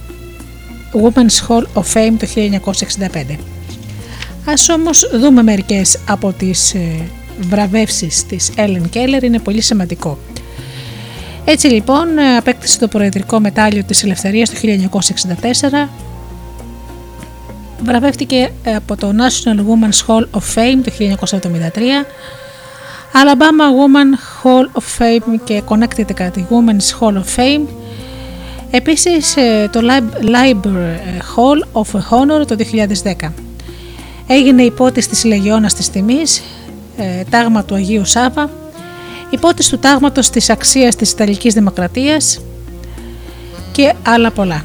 Women's Hall of Fame το 1965. Ας όμως δούμε μερικές από τις ε, βραβεύσεις της Ellen Keller, είναι πολύ σημαντικό. Έτσι λοιπόν ε, απέκτησε το προεδρικό μετάλλιο της ελευθερίας το 1964, βραβεύτηκε ε, από το National Women's Hall of Fame το 1973, Alabama Women Hall of Fame και Connecticut Women's Hall of Fame, επίσης το Library Hall of Honor το 2010. Έγινε υπότης της Λεγιώνας της Τιμής, ε, τάγμα του Αγίου Σάβα, υπότης του τάγματος της αξίας της Ιταλικής Δημοκρατίας και άλλα πολλά.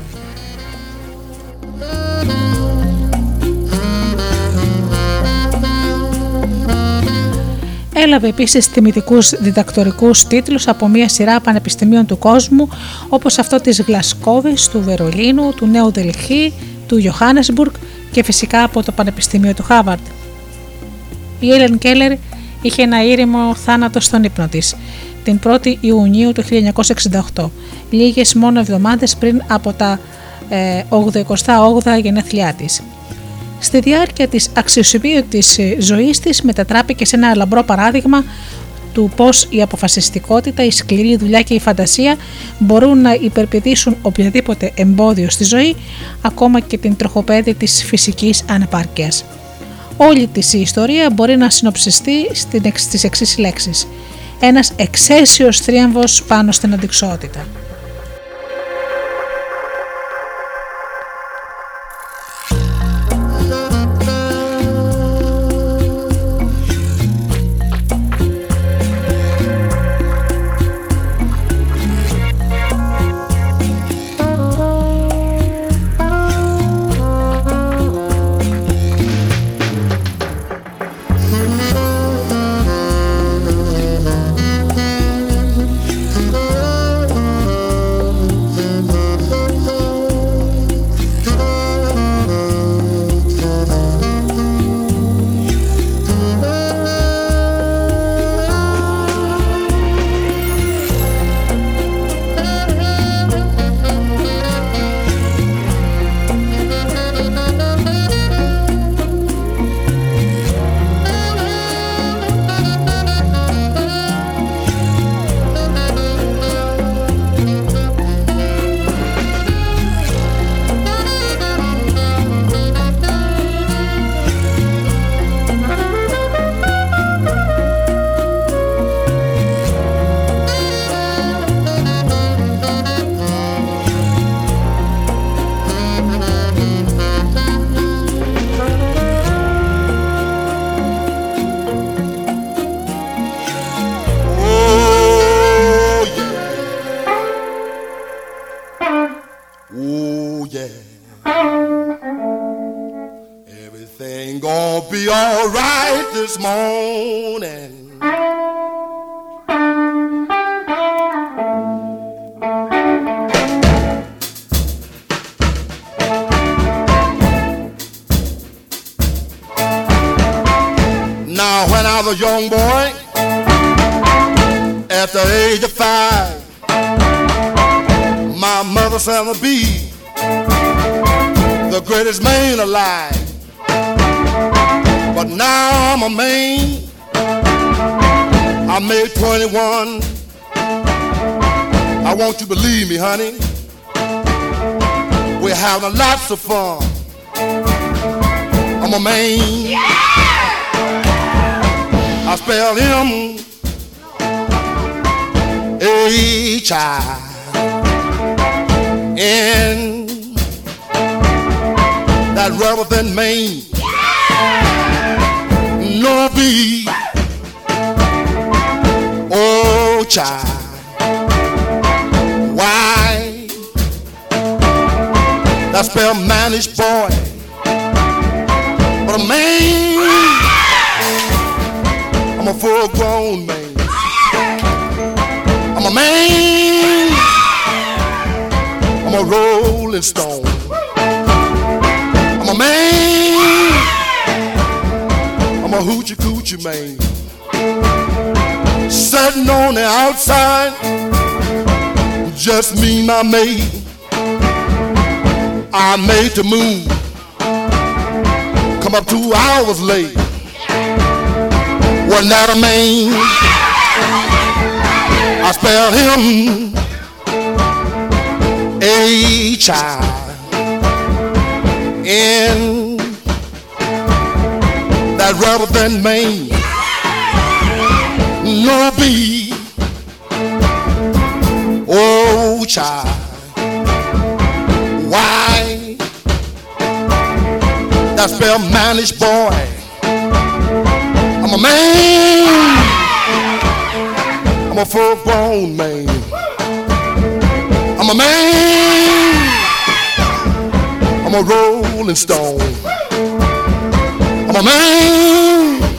Έλαβε επίσης τιμητικούς διδακτορικούς τίτλους από μια σειρά πανεπιστημίων του κόσμου, όπως αυτό της Γλασκόβης, του Βερολίνου, του Νέου Δελχή, του Johannesburg και φυσικά από το Πανεπιστήμιο του Χάβαρντ. Η Έλεν Κέλλερ είχε ένα ήρεμο θάνατο στον ύπνο της, την 1η Ιουνίου του 1968, λίγες μόνο εβδομάδες πριν από τα ε, 88 γενέθλιά της. Στη διάρκεια της αξιοσημείωτης ε, ζωής της μετατράπηκε σε ένα λαμπρό παράδειγμα του πώς η αποφασιστικότητα, η σκληρή δουλειά και η φαντασία μπορούν να υπερπηδήσουν οποιαδήποτε εμπόδιο στη ζωή, ακόμα και την τροχοπέδη της φυσικής ανεπάρκειας. Όλη της η ιστορία μπορεί να συνοψιστεί στις εξής λέξεις. Ένας εξαίσιος θρίαμβος πάνω στην αντικσότητα. Next morning. Now, when I was a young boy, at the age of five, my mother said to be the greatest man alive. But now I'm a man. I made 21. I want you to believe me, honey. We're having lots of fun. I'm a man. Yeah! I spell him H I N. That rather than Maine. No B. Oh, child. Why? That spell managed boy. But a man. I'm a full grown man. I'm a man. I'm a rolling stone. I'm a hoochie coochie man. Sitting on the outside, just me, my maid. I made the move. Come up two hours late. Wasn't that a man? I spelled him H I N. That rather than Maine. No B. Oh, child. Why? That spell managed boy. I'm a man. I'm a full grown man. I'm a man. I'm a rolling stone. Come man.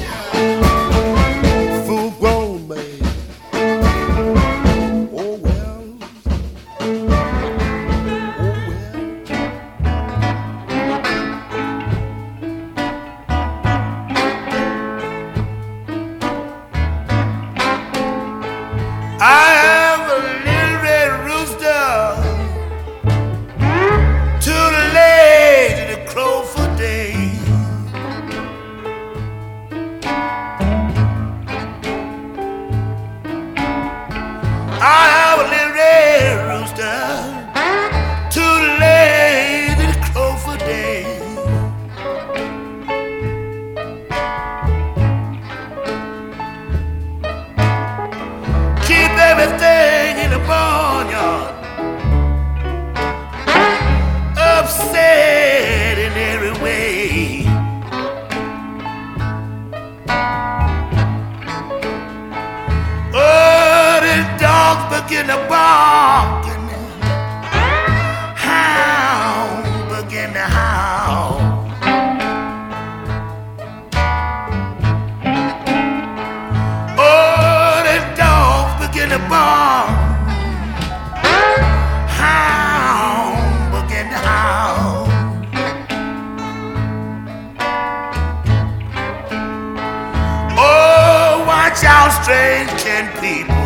Strange kin people.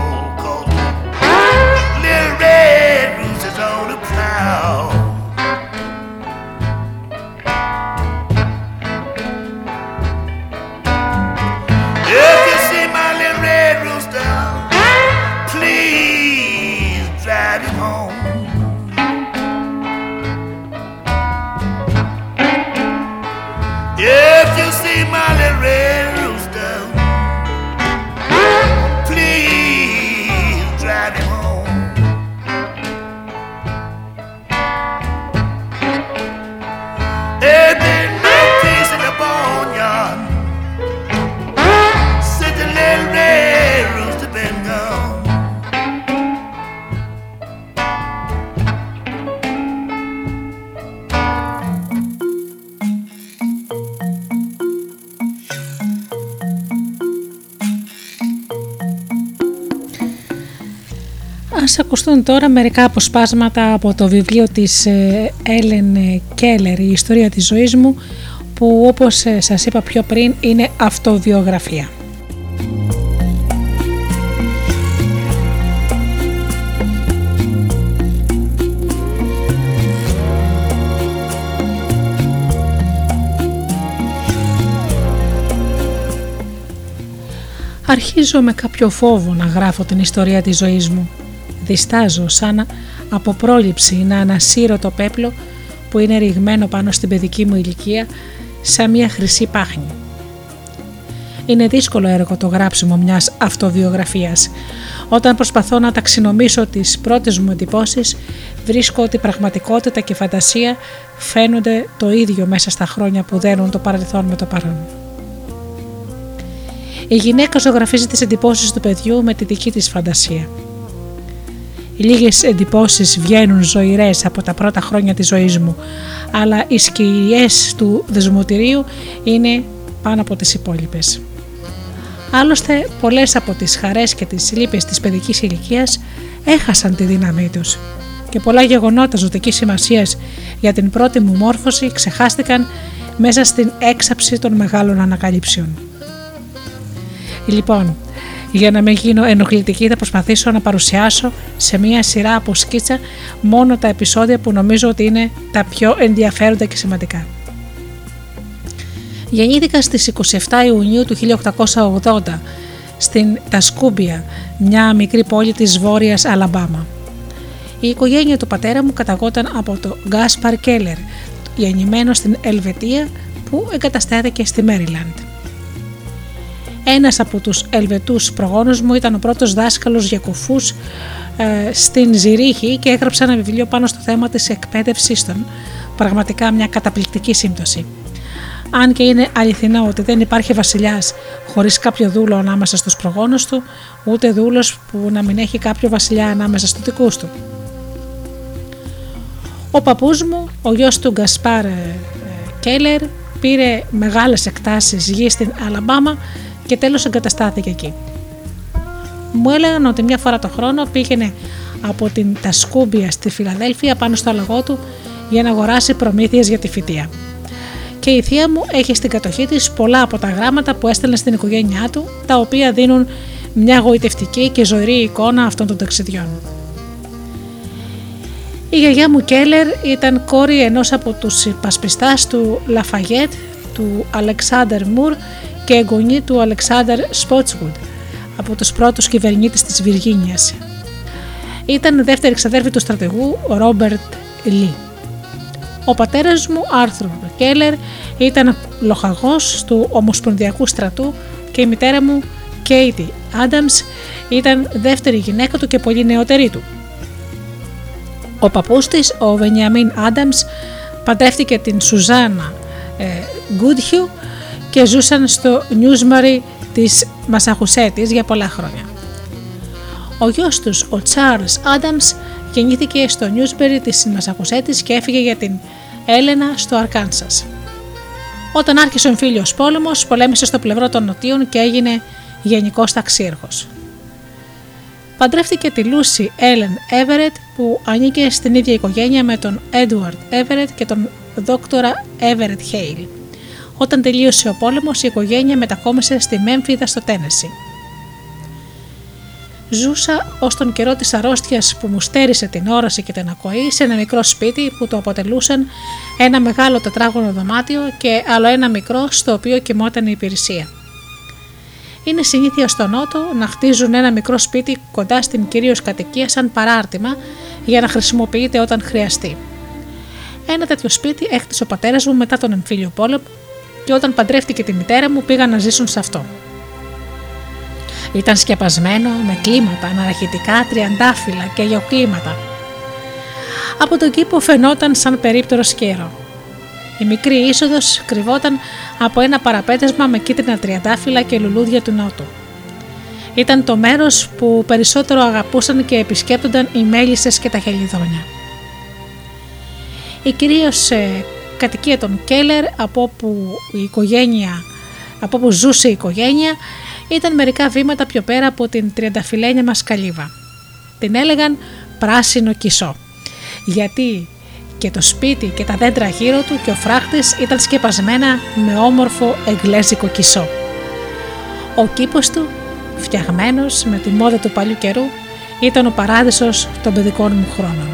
Ας ακουστούν τώρα μερικά αποσπάσματα από το βιβλίο της Έλεν Κέλλερ «Η ιστορία της ζωής μου» που όπως ε, σας είπα πιο πριν είναι αυτοβιογραφία. Αρχίζω με κάποιο φόβο να γράφω την ιστορία της ζωής μου. Διστάζω σαν από πρόληψη να ανασύρω το πέπλο που είναι ρηγμένο πάνω στην παιδική μου ηλικία σαν μια χρυσή πάχνη. Είναι δύσκολο έργο το γράψιμο μιας αυτοβιογραφίας. Όταν προσπαθώ να ταξινομήσω τις πρώτες μου εντυπώσεις, βρίσκω ότι πραγματικότητα και φαντασία φαίνονται το ίδιο μέσα στα χρόνια που δένουν το παρελθόν με το παρόν. Η γυναίκα ζωγραφίζει τις εντυπώσεις του παιδιού με τη δική της φαντασία. Οι λίγες εντυπώσεις βγαίνουν ζωηρές από τα πρώτα χρόνια της ζωής μου, αλλά οι σκιές του δεσμοτηρίου είναι πάνω από τις υπόλοιπες. Άλλωστε, πολλές από τις χαρές και τις λύπες της παιδικής ηλικίας έχασαν τη δύναμή τους και πολλά γεγονότα ζωτικής σημασίας για την πρώτη μου μόρφωση ξεχάστηκαν μέσα στην έξαψη των μεγάλων ανακαλύψεων. Λοιπόν, για να μην γίνω ενοχλητική θα προσπαθήσω να παρουσιάσω σε μία σειρά από σκίτσα μόνο τα επεισόδια που νομίζω ότι είναι τα πιο ενδιαφέροντα και σημαντικά. Γεννήθηκα στις 27 Ιουνίου του 1880 στην Τασκούμπια, μια μικρή πόλη της βόρειας Αλαμπάμα. Η οικογένεια του πατέρα μου καταγόταν από το Γκάσπαρ Κέλλερ, γεννημένο στην Ελβετία που εγκαταστάθηκε στη Μέριλαντ. Ένας από τους Ελβετούς προγόνους μου ήταν ο πρώτος δάσκαλος για κοφούς ε, στην Ζηρίχη και έγραψε ένα βιβλίο πάνω στο θέμα της εκπαίδευσής των. Πραγματικά μια καταπληκτική σύμπτωση. Αν και είναι αληθινό ότι δεν υπάρχει βασιλιάς χωρίς κάποιο δούλο ανάμεσα στους προγόνους του, ούτε δούλος που να μην έχει κάποιο βασιλιά ανάμεσα στους δικούς του. Ο παππούς μου, ο γιος του Γκασπάρ ε, ε, Κέλλερ, πήρε μεγάλες εκτάσεις γη στην Αλαμπάμα και τέλος εγκαταστάθηκε εκεί. Μου έλεγαν ότι μια φορά το χρόνο πήγαινε από την Τασκούμπια στη Φιλαδέλφια πάνω στο αλαγό του για να αγοράσει προμήθειες για τη φοιτεία. Και η θεία μου έχει στην κατοχή της πολλά από τα γράμματα που έστελνε στην οικογένειά του, τα οποία δίνουν μια γοητευτική και ζωηρή εικόνα αυτών των ταξιδιών. Η γιαγιά μου Κέλλερ ήταν κόρη ενός από τους υπασπιστάς του Λαφαγέτ, του Αλεξάνδερ Μουρ και εγγονή του Αλεξάνδρ Σπότσγουντ από τους πρώτους κυβερνήτες της Βιργίνιας. Ήταν δεύτερη ξαδέρφη του στρατηγού Ρόμπερτ Λί. Ο πατέρας μου, Άρθρο Κέλλερ, ήταν λοχαγός του Ομοσπονδιακού στρατού και η μητέρα μου, Κέιτι Άνταμς, ήταν δεύτερη γυναίκα του και πολύ νεότερη του. Ο παππούς της, ο Βενιαμίν Άνταμς, παντρεύτηκε την Σουζάνα ε, Γκούντχιου και ζούσαν στο Νιούσμαρι της Μασαχουσέτης για πολλά χρόνια. Ο γιος τους, ο Τσάρλς Άνταμς, γεννήθηκε στο Νιούσμπερι της Μασαχουσέτης και έφυγε για την Έλενα στο Αρκάνσας. Όταν άρχισε ο εμφύλιος πόλεμος, πολέμησε στο πλευρό των Νοτίων και έγινε γενικός ταξίρχος. Παντρεύτηκε τη Λούση Έλεν Έβερετ που ανήκε στην ίδια οικογένεια με τον Έντουαρτ Έβερετ και τον δόκτορα Έβερετ Χέιλ. Όταν τελείωσε ο πόλεμος, η οικογένεια μετακόμισε στη Μέμφυδα στο Τένεση. Ζούσα ως τον καιρό της αρρώστιας που μου στέρισε την όραση και την ακοή σε ένα μικρό σπίτι που το αποτελούσαν ένα μεγάλο τετράγωνο δωμάτιο και άλλο ένα μικρό στο οποίο κοιμόταν η υπηρεσία. Είναι συνήθεια στο Νότο να χτίζουν ένα μικρό σπίτι κοντά στην κυρίως κατοικία σαν παράρτημα για να χρησιμοποιείται όταν χρειαστεί. Ένα τέτοιο σπίτι έκτισε ο πατέρας μου μετά τον εμφύλιο πόλεμο και όταν παντρεύτηκε τη μητέρα μου πήγαν να ζήσουν σε αυτό. Ήταν σκεπασμένο με κλίματα, αναραχητικά, τριαντάφυλλα και γεωκλίματα. Από τον κήπο φαινόταν σαν περίπτερος σκέρο. Η μικρή είσοδος κρυβόταν από ένα παραπέτασμα με κίτρινα τριαντάφυλλα και λουλούδια του νότου. Ήταν το μέρος που περισσότερο αγαπούσαν και επισκέπτονταν οι μέλισσες και τα χελιδόνια. Η κυρίως ε, κατοικία των Κέλλερ από όπου, η οικογένεια, από όπου ζούσε η οικογένεια ήταν μερικά βήματα πιο πέρα από την τριανταφυλένια μας καλύβα. Την έλεγαν πράσινο κισό. Γιατί και το σπίτι και τα δέντρα γύρω του και ο φράχτης ήταν σκεπασμένα με όμορφο εγγλέζικο κισό. Ο κήπος του, φτιαγμένος με τη μόδα του παλιού καιρού, ήταν ο παράδεισος των παιδικών μου χρόνων.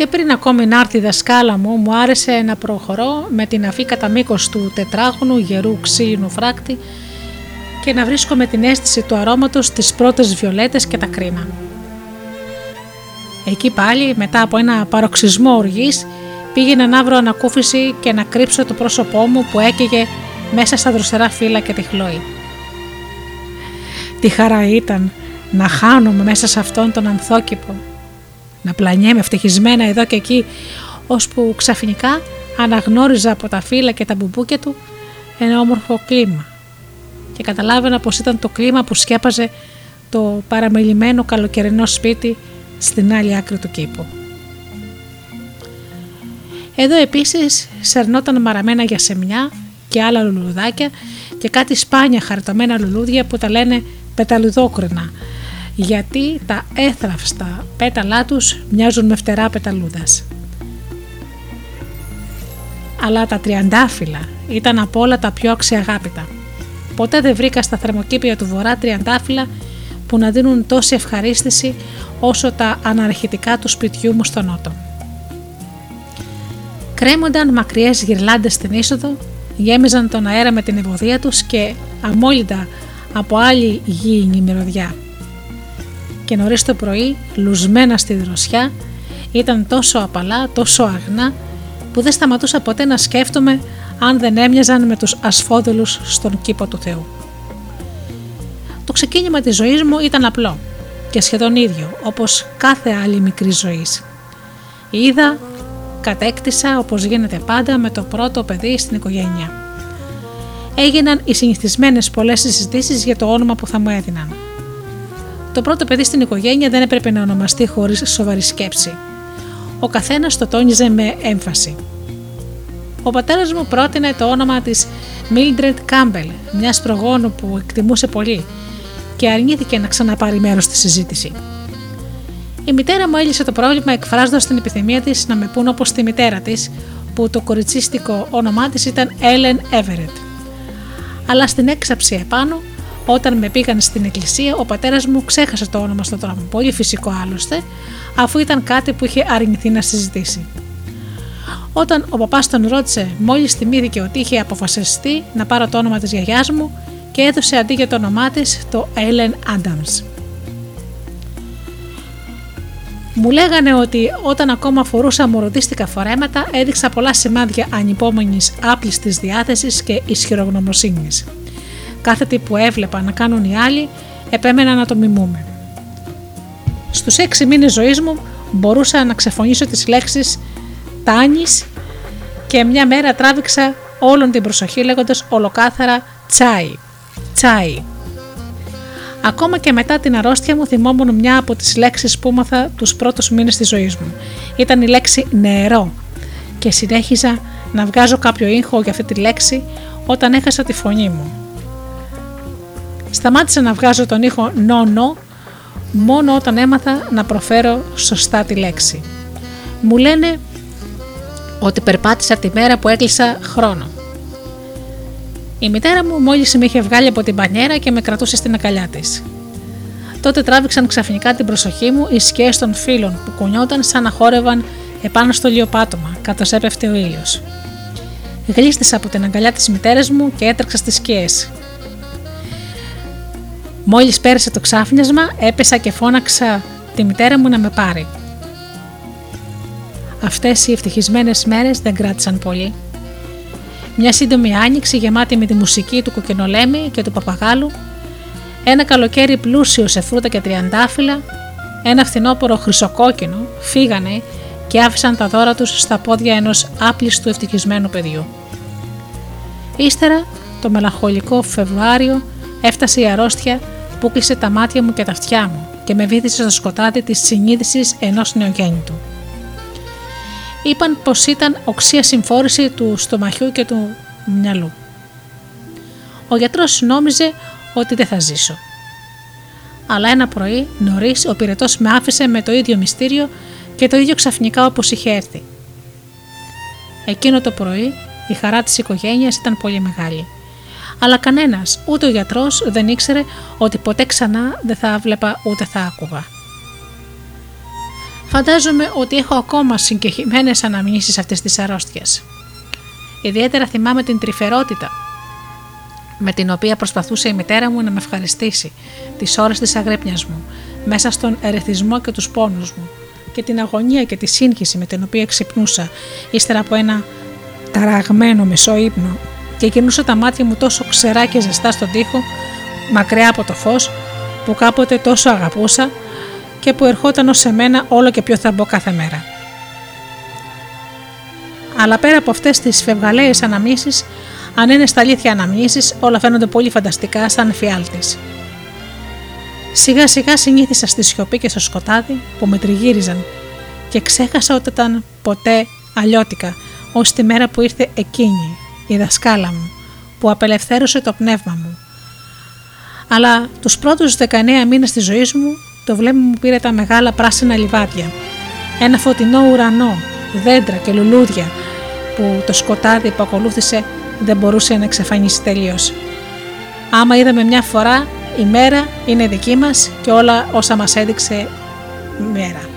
Και πριν ακόμη να έρθει η δασκάλα μου, μου άρεσε να προχωρώ με την αφή κατά μήκος του τετράγωνου γερού ξύλινου φράκτη και να βρίσκω με την αίσθηση του αρώματος στις πρώτες βιολέτες και τα κρίμα. Εκεί πάλι, μετά από ένα παροξισμό οργής, πήγαινα να βρω ανακούφιση και να κρύψω το πρόσωπό μου που έκαιγε μέσα στα δροσερά φύλλα και τη χλώη. Τι χαρά ήταν να χάνομαι μέσα σε αυτόν τον ανθόκηπο να πλανιέμαι ευτυχισμένα εδώ και εκεί, ώσπου ξαφνικά αναγνώριζα από τα φύλλα και τα μπουμπούκια του ένα όμορφο κλίμα και καταλάβαινα πως ήταν το κλίμα που σκέπαζε το παραμελημένο καλοκαιρινό σπίτι στην άλλη άκρη του κήπου. Εδώ επίσης σερνόταν μαραμένα για σεμιά και άλλα λουλουδάκια και κάτι σπάνια χαρτωμένα λουλούδια που τα λένε πεταλουδόκρινα γιατί τα έθραυστα πέταλά τους μοιάζουν με φτερά πεταλούδας. Αλλά τα τριαντάφυλλα ήταν από όλα τα πιο αξιαγάπητα. Ποτέ δεν βρήκα στα θερμοκήπια του βορρά τριαντάφυλλα που να δίνουν τόση ευχαρίστηση όσο τα αναρχητικά του σπιτιού μου στο νότο. Κρέμονταν μακριές γυρλάντες στην είσοδο, γέμιζαν τον αέρα με την ευωδία τους και αμόλυντα από άλλη γήινη μυρωδιά και νωρίς το πρωί, λουσμένα στη δροσιά, ήταν τόσο απαλά, τόσο αγνά, που δεν σταματούσα ποτέ να σκέφτομαι αν δεν έμοιαζαν με τους ασφόδελους στον κήπο του Θεού. Το ξεκίνημα της ζωής μου ήταν απλό και σχεδόν ίδιο, όπως κάθε άλλη μικρή ζωή. Είδα, κατέκτησα όπως γίνεται πάντα με το πρώτο παιδί στην οικογένεια. Έγιναν οι συνηθισμένες πολλές συζητήσεις για το όνομα που θα μου έδιναν. Το πρώτο παιδί στην οικογένεια δεν έπρεπε να ονομαστεί χωρίς σοβαρή σκέψη. Ο καθένας το τόνιζε με έμφαση. Ο πατέρας μου πρότεινε το όνομα της Mildred Campbell, μιας προγόνου που εκτιμούσε πολύ και αρνήθηκε να ξαναπάρει μέρος στη συζήτηση. Η μητέρα μου έλυσε το πρόβλημα εκφράζοντας την επιθυμία της να με πούν όπως τη μητέρα της, που το κοριτσίστικο όνομά της ήταν Ellen Everett. Αλλά στην έξαψη επάνω όταν με πήγαν στην εκκλησία, ο πατέρας μου ξέχασε το όνομα στο δρόμο. Πολύ φυσικό άλλωστε, αφού ήταν κάτι που είχε αρνηθεί να συζητήσει. Όταν ο παπάς τον ρώτησε, μόλις θυμήθηκε ότι είχε αποφασιστεί να πάρω το όνομα της γιαγιάς μου και έδωσε αντί για το όνομά της το Ellen Adams. Μου λέγανε ότι όταν ακόμα φορούσα μοροδίστικα φορέματα έδειξα πολλά σημάδια ανυπόμονης άπλης διάθεσης και ισχυρογνωμοσύνης. Κάθε τι που έβλεπα να κάνουν οι άλλοι, επέμενα να το μιμούμε. Στους έξι μήνες ζωής μου μπορούσα να ξεφωνήσω τις λέξεις «τάνης» και μια μέρα τράβηξα όλον την προσοχή λέγοντας ολοκάθαρα «τσάι», «τσάι». Ακόμα και μετά την αρρώστια μου θυμόμουν μια από τις λέξεις που έμαθα τους πρώτους μήνες της ζωής μου. Ήταν η λέξη «νερό» και συνέχιζα να βγάζω κάποιο ήχο για αυτή τη λέξη όταν έχασα τη φωνή μου. Σταμάτησα να βγάζω τον ήχο νο μόνο όταν έμαθα να προφέρω σωστά τη λέξη. Μου λένε ότι περπάτησα τη μέρα που έκλεισα χρόνο. Η μητέρα μου μόλις με είχε βγάλει από την πανιέρα και με κρατούσε στην αγκαλιά της. Τότε τράβηξαν ξαφνικά την προσοχή μου οι σκιές των φίλων που κουνιόταν σαν να χόρευαν επάνω στο λιοπάτωμα, καθώ έπεφτε ο ήλιος. Γλίστησα από την αγκαλιά της μητέρας μου και έτρεξα στις σκιές. Μόλις πέρασε το ξάφνιασμα, έπεσα και φώναξα τη μητέρα μου να με πάρει. Αυτές οι ευτυχισμένες μέρες δεν κράτησαν πολύ. Μια σύντομη άνοιξη γεμάτη με τη μουσική του κοκκινολέμη και του παπαγάλου, ένα καλοκαίρι πλούσιο σε φρούτα και τριαντάφυλλα, ένα φθινόπωρο χρυσοκόκκινο φύγανε και άφησαν τα δώρα τους στα πόδια ενός άπλιστου ευτυχισμένου παιδιού. Ύστερα Το μελαγχολικό Φεβρουάριο έφτασε η αρρώστια που κλείσε τα μάτια μου και τα αυτιά μου και με βύθισε στο σκοτάδι της συνείδησης ενός νεογέννητου. Είπαν πως ήταν οξία συμφόρηση του στομαχιού και του μυαλού. Ο γιατρός νόμιζε ότι δεν θα ζήσω. Αλλά ένα πρωί, νωρίς, ο πυρετός με άφησε με το ίδιο μυστήριο και το ίδιο ξαφνικά όπως είχε έρθει. Εκείνο το πρωί η χαρά της οικογένειας ήταν πολύ μεγάλη. Αλλά κανένας, ούτε ο γιατρός δεν ήξερε ότι ποτέ ξανά δεν θα βλέπα ούτε θα άκουγα. Φαντάζομαι ότι έχω ακόμα συγκεκριμένες αναμνήσεις αυτής της αρρώστιας. Ιδιαίτερα θυμάμαι την τρυφερότητα με την οποία προσπαθούσε η μητέρα μου να με ευχαριστήσει τις ώρες της αγρύπνιας μου, μέσα στον ερεθισμό και τους πόνους μου και την αγωνία και τη σύγχυση με την οποία ξυπνούσα ύστερα από ένα ταραγμένο μισό ύπνο και κινούσα τα μάτια μου τόσο ξερά και ζεστά στον τοίχο, μακριά από το φως που κάποτε τόσο αγαπούσα και που ερχόταν ως σε μένα όλο και πιο θαμπό κάθε μέρα. Αλλά πέρα από αυτές τις φευγαλαίες αναμνήσεις, αν είναι στα αλήθεια αναμνήσεις, όλα φαίνονται πολύ φανταστικά σαν φιάλτης. Σιγά σιγά συνήθισα στη σιωπή και στο σκοτάδι που με τριγύριζαν και ξέχασα ότι ήταν ποτέ αλλιώτικα ως τη μέρα που ήρθε εκείνη, η δασκάλα μου, που απελευθέρωσε το πνεύμα μου. Αλλά τους πρώτους 19 μήνες της ζωής μου το βλέμμα μου πήρε τα μεγάλα πράσινα λιβάδια, ένα φωτεινό ουρανό, δέντρα και λουλούδια που το σκοτάδι που ακολούθησε δεν μπορούσε να εξαφανίσει τελείως. Άμα είδαμε μια φορά, η μέρα είναι δική μας και όλα όσα μας έδειξε η μέρα.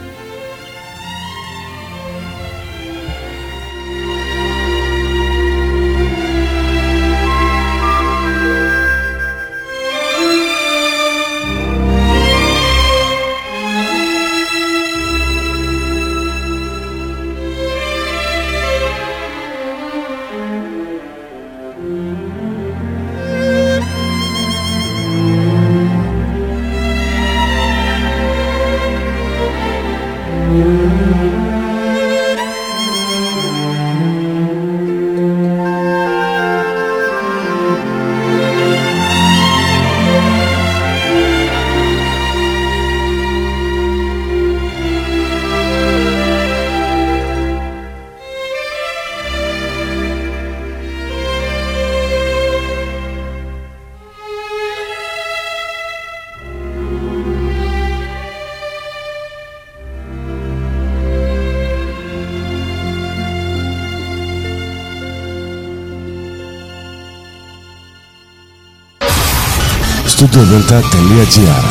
studiodelta.gr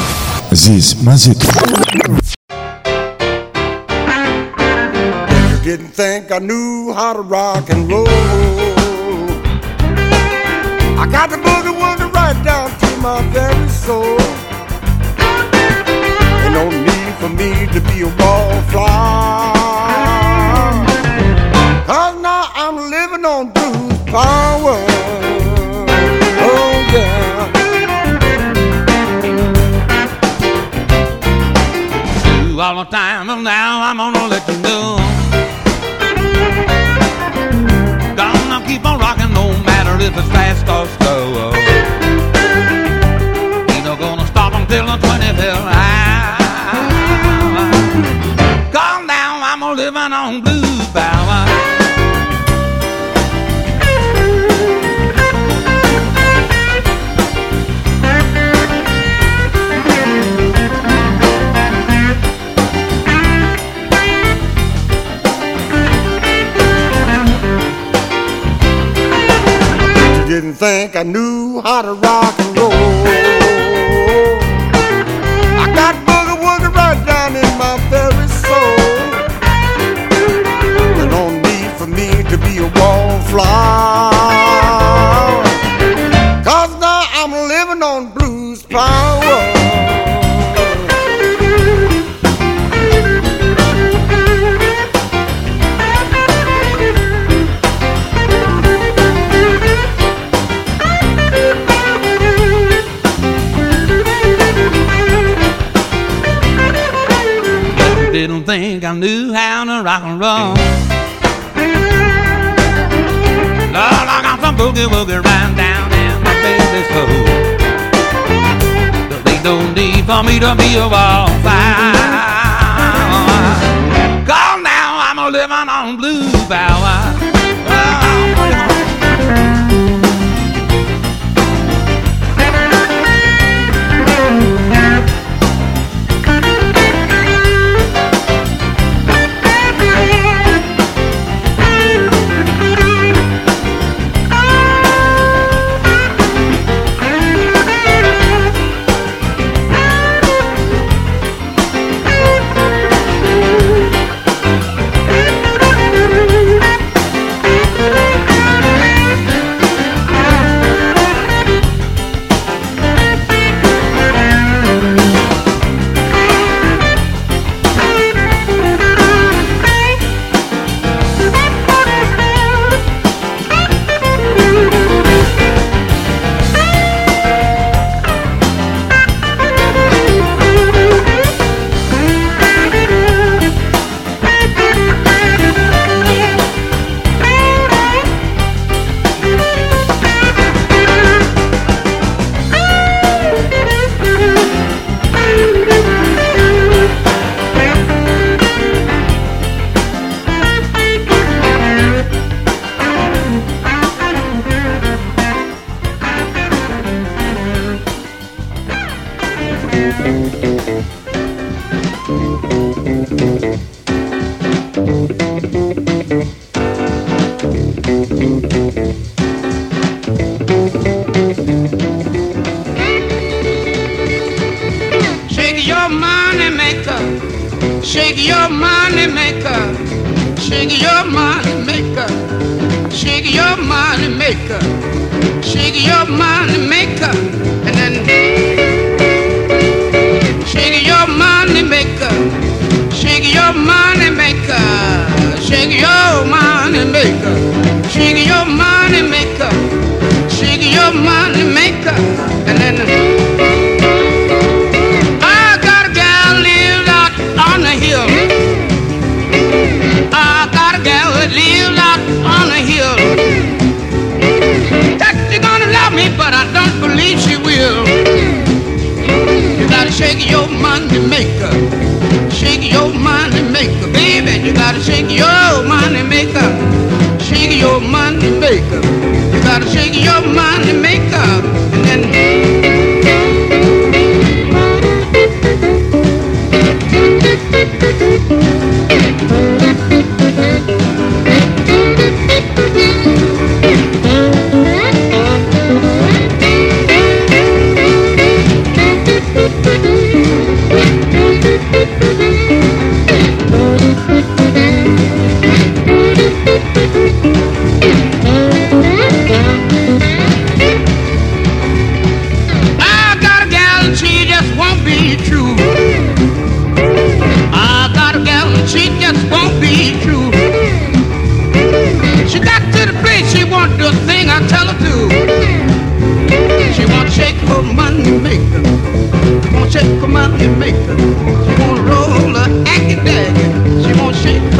Ζεις μαζί του. You didn't think I knew how to rock and roll. I got the boogie woogie right down to my very soul. Ain't no need for me to be a wallflower. Time, now I'm gonna let you know. Gonna keep on rocking no matter if it's fast or think I knew how to rock and roll. I got boogie woogie right down in my very soul. There's no need for me to be a wallflower. rock and roll. Lord, I got some boogie woogie right down in my baby's soul. There ain't no need for me to be a wallflower. Cause now I'm a living on blue power.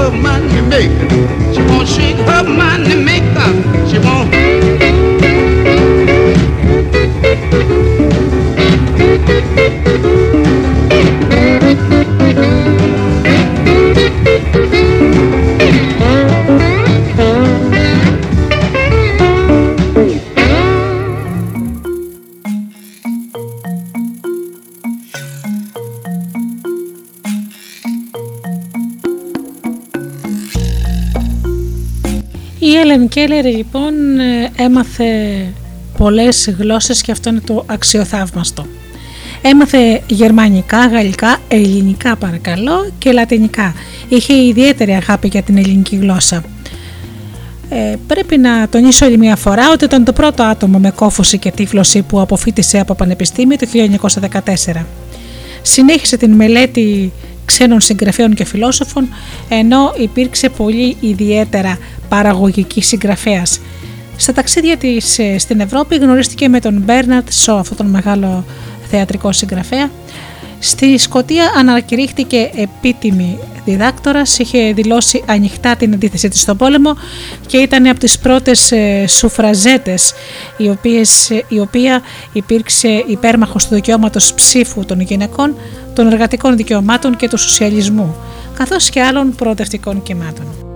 her money maker. She won't shake her money maker. λοιπόν ε, έμαθε πολλές γλώσσες και αυτό είναι το αξιοθαύμαστο. Έμαθε γερμανικά, γαλλικά, ελληνικά παρακαλώ και λατινικά. Είχε ιδιαίτερη αγάπη για την ελληνική γλώσσα. Ε, πρέπει να τονίσω άλλη μια φορά ότι ήταν το πρώτο άτομο με κόφωση και τύφλωση που αποφύτησε από πανεπιστήμιο το 1914. Συνέχισε την μελέτη ξένων συγγραφέων και φιλόσοφων, ενώ υπήρξε πολύ ιδιαίτερα παραγωγική συγγραφέας. Στα ταξίδια της ε, στην Ευρώπη γνωρίστηκε με τον Μπέρναρτ Σο, αυτόν τον μεγάλο θεατρικό συγγραφέα. Στη Σκωτία ανακηρύχθηκε επίτιμη διδάκτορας, είχε δηλώσει ανοιχτά την αντίθεση της στον πόλεμο και ήταν από τις πρώτες ε, σουφραζέτες, η, οποίες, ε, η οποία υπήρξε υπέρμαχος του δικαιώματος ψήφου των γυναικών, των εργατικών δικαιωμάτων και του σοσιαλισμού, καθώς και άλλων προοδευτικών κυμάτων.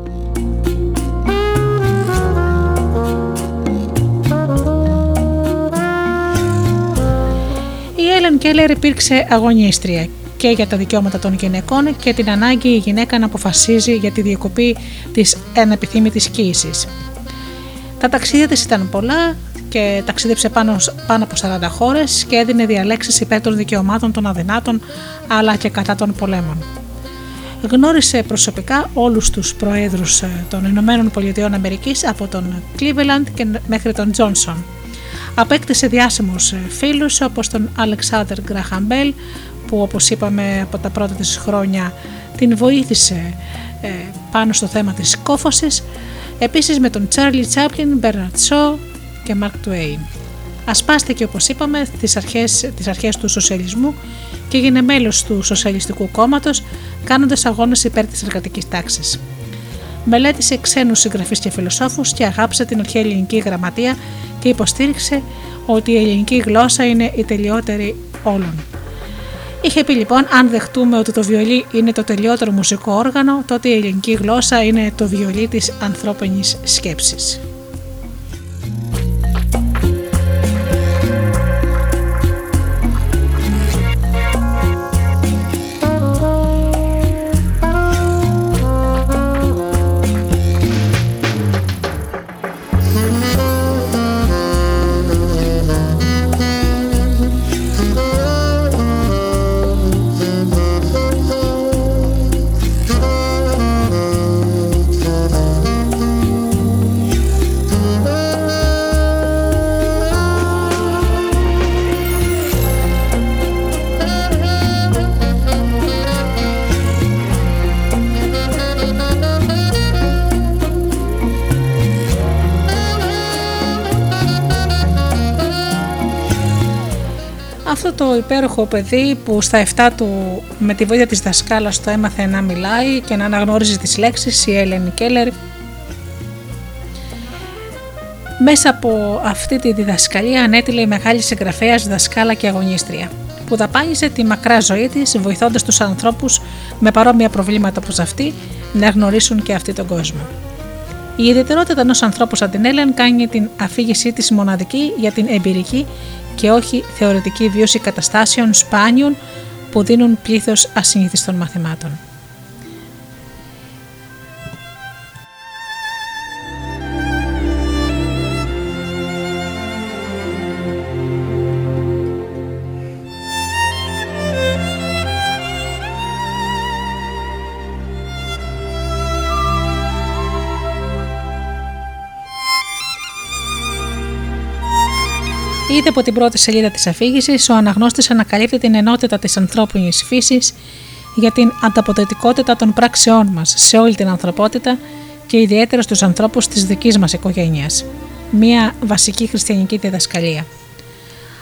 Έλεν Κέλλερ υπήρξε αγωνίστρια και για τα δικαιώματα των γυναικών και την ανάγκη η γυναίκα να αποφασίζει για τη διακοπή της ανεπιθύμητης κοίησης. Τα ταξίδια της ήταν πολλά και ταξίδεψε πάνω, πάνω από 40 χώρες και έδινε διαλέξεις υπέρ των δικαιωμάτων των αδυνάτων αλλά και κατά των πολέμων. Γνώρισε προσωπικά όλους τους προέδρους ε, των Ηνωμένων Πολιτειών Αμερικής από τον Cleveland και μέχρι τον Τζόνσον. Απέκτησε διάσημους ε, φίλους όπως τον Αλεξάνδρ Γκραχαμπέλ που όπως είπαμε από τα πρώτα της χρόνια την βοήθησε ε, πάνω στο θέμα της κόφωσης, επίσης με τον Τσάρλι Τσάπλιν, Μπέρναρτ Σό και Μαρκ Τουέιν. Ασπάστηκε όπως είπαμε τις αρχές, τις αρχές του σοσιαλισμού και έγινε μέλος του Σοσιαλιστικού Κόμματος κάνοντας αγώνες υπέρ της εργατικής τάξης. Μελέτησε ξένους συγγραφείς και φιλοσόφους και αγάπησε την αρχαία ελληνική γραμματεία και υποστήριξε ότι η ελληνική γλώσσα είναι η τελειότερη όλων. Είχε πει λοιπόν, αν δεχτούμε ότι το βιολί είναι το τελειότερο μουσικό όργανο, τότε η ελληνική γλώσσα είναι το βιολί της ανθρώπινης σκέψης. Υπέροχο παιδί που στα 7 του με τη βοήθεια της δασκάλας το έμαθε να μιλάει και να αναγνώριζε τις λέξεις, η Έλενη Κέλλερ. Μέσα από αυτή τη διδασκαλία ανέτειλε η μεγάλη συγγραφέας, δασκάλα και αγωνίστρια που δαπάνησε τη μακρά ζωή της βοηθώντας τους ανθρώπους με παρόμοια προβλήματα όπως αυτή να γνωρίσουν και αυτή τον κόσμο. Η ιδιαιτερότητα ενός ανθρώπου σαν την Έλεν κάνει την αφήγησή της μοναδική για την εμπειρική και όχι θεωρητική βίωση καταστάσεων σπάνιων που δίνουν πλήθος ασυνήθιστων μαθημάτων. Ήδη από την πρώτη σελίδα της αφήγησης, ο αναγνώστης ανακαλύπτει την ενότητα της ανθρώπινης φύσης για την ανταποδοτικότητα των πράξεών μας σε όλη την ανθρωπότητα και ιδιαίτερα στους ανθρώπους της δικής μας οικογένειας. Μία βασική χριστιανική διδασκαλία.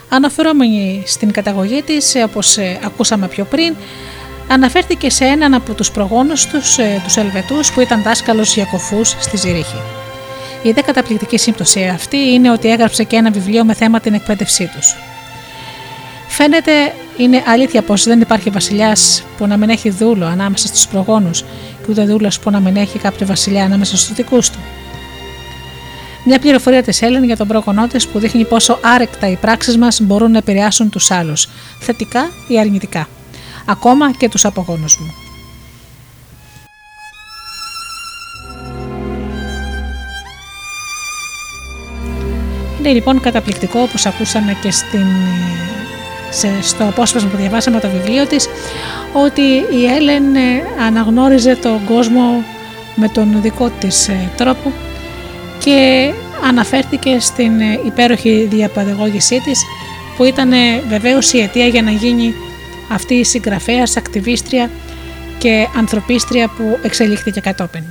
Αναφερόμενη στην καταγωγή της, όπως ε, ακούσαμε πιο πριν, αναφέρθηκε σε έναν από τους προγόνους τους, ε, τους Ελβετούς που ήταν δάσκαλος για κοφούς στη Ζηρίχη. Η δε καταπληκτική σύμπτωση αυτή είναι ότι έγραψε και ένα βιβλίο με θέμα την εκπαίδευσή τους. Φαίνεται είναι αλήθεια πως δεν υπάρχει βασιλιάς που να μην έχει δούλο ανάμεσα στους προγόνους και ούτε δούλος που να μην έχει κάποιο βασιλιά ανάμεσα στους δικούς του. Μια πληροφορία της Έλλην για τον πρόγονό της που δείχνει πόσο άρεκτα οι πράξεις μας μπορούν να επηρεάσουν τους άλλους, θετικά ή αρνητικά, ακόμα και τους απογόνους μου. Είναι λοιπόν καταπληκτικό όπως ακούσαμε και στην, σε, στο απόσπασμα που διαβάσαμε το βιβλίο της ότι η Έλεν ε, αναγνώριζε τον κόσμο με τον δικό της ε, τρόπο και αναφέρθηκε στην ε, υπέροχη διαπαιδαγώγησή της που ήταν βεβαίως η αιτία για να γίνει αυτή η συγγραφέας, ακτιβίστρια και ανθρωπίστρια που εξελίχθηκε κατόπιν.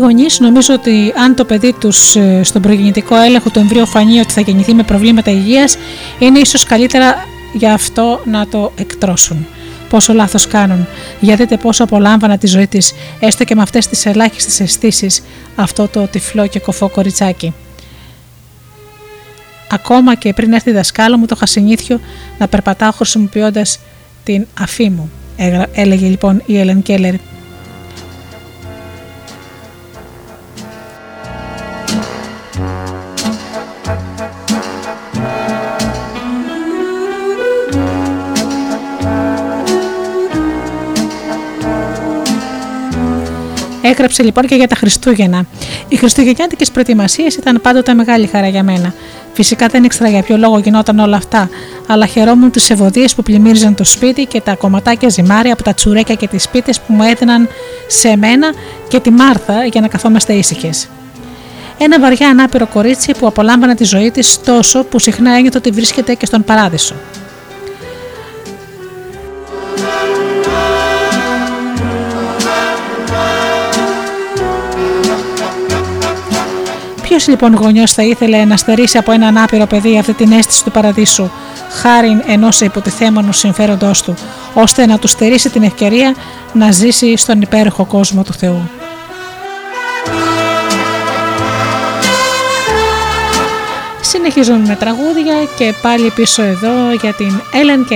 Γονείς νομίζω ότι αν το παιδί τους στον προγεννητικό έλεγχο του εμβρίου φανεί ότι θα γεννηθεί με προβλήματα υγείας, είναι ίσως καλύτερα για αυτό να το εκτρώσουν. Πόσο λάθος κάνουν, γιατί δείτε πόσο απολάμβανα τη ζωή της, έστω και με αυτές τις ελάχιστες αισθήσεις, αυτό το τυφλό και κοφό κοριτσάκι. Ακόμα και πριν έρθει δασκάλο μου, το είχα συνήθιο να περπατάω χρησιμοποιώντας την αφή μου, έλεγε λοιπόν η Έλεν Κέλλερ Έγραψε λοιπόν και για τα Χριστούγεννα. Οι Χριστουγεννιάτικε προετοιμασίε ήταν πάντοτε μεγάλη χαρά για μένα. Φυσικά δεν ήξερα για ποιο λόγο γινόταν όλα αυτά, αλλά χαιρόμουν τις ευωδίες που πλημμύριζαν το σπίτι και τα κομματάκια ζυμάρια από τα τσουρέκια και τις πίτες που μου έδιναν σε μένα και τη Μάρθα για να καθόμαστε ήσυχες. Ένα βαριά ανάπηρο κορίτσι που απολάμβανε τη ζωή της τόσο που συχνά ένιωθε ότι βρίσκεται και στον παράδεισο. Λοιπόν γονιός θα ήθελε να στερήσει από έναν άπειρο παιδί αυτή την αίσθηση του παραδείσου, χάρη ενός υποτιθέμενου συμφέροντός του, ώστε να του στερήσει την ευκαιρία να ζήσει στον υπέροχο κόσμο του Θεού. Συνεχίζουμε με τραγούδια και πάλι πίσω εδώ για την Έλεν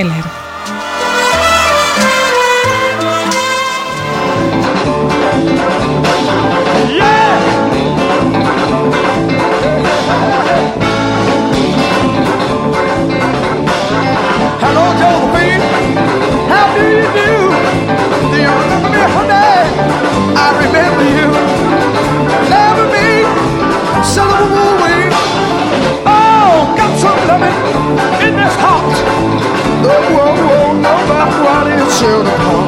should have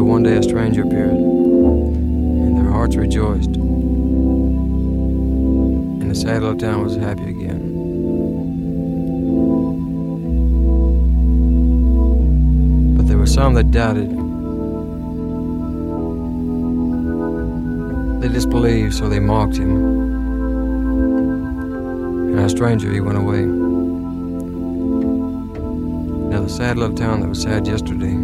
One day a stranger appeared, and their hearts rejoiced. And the sad little town was happy again. But there were some that doubted. They disbelieved, so they mocked him. And a stranger, he went away. Now, the sad little town that was sad yesterday,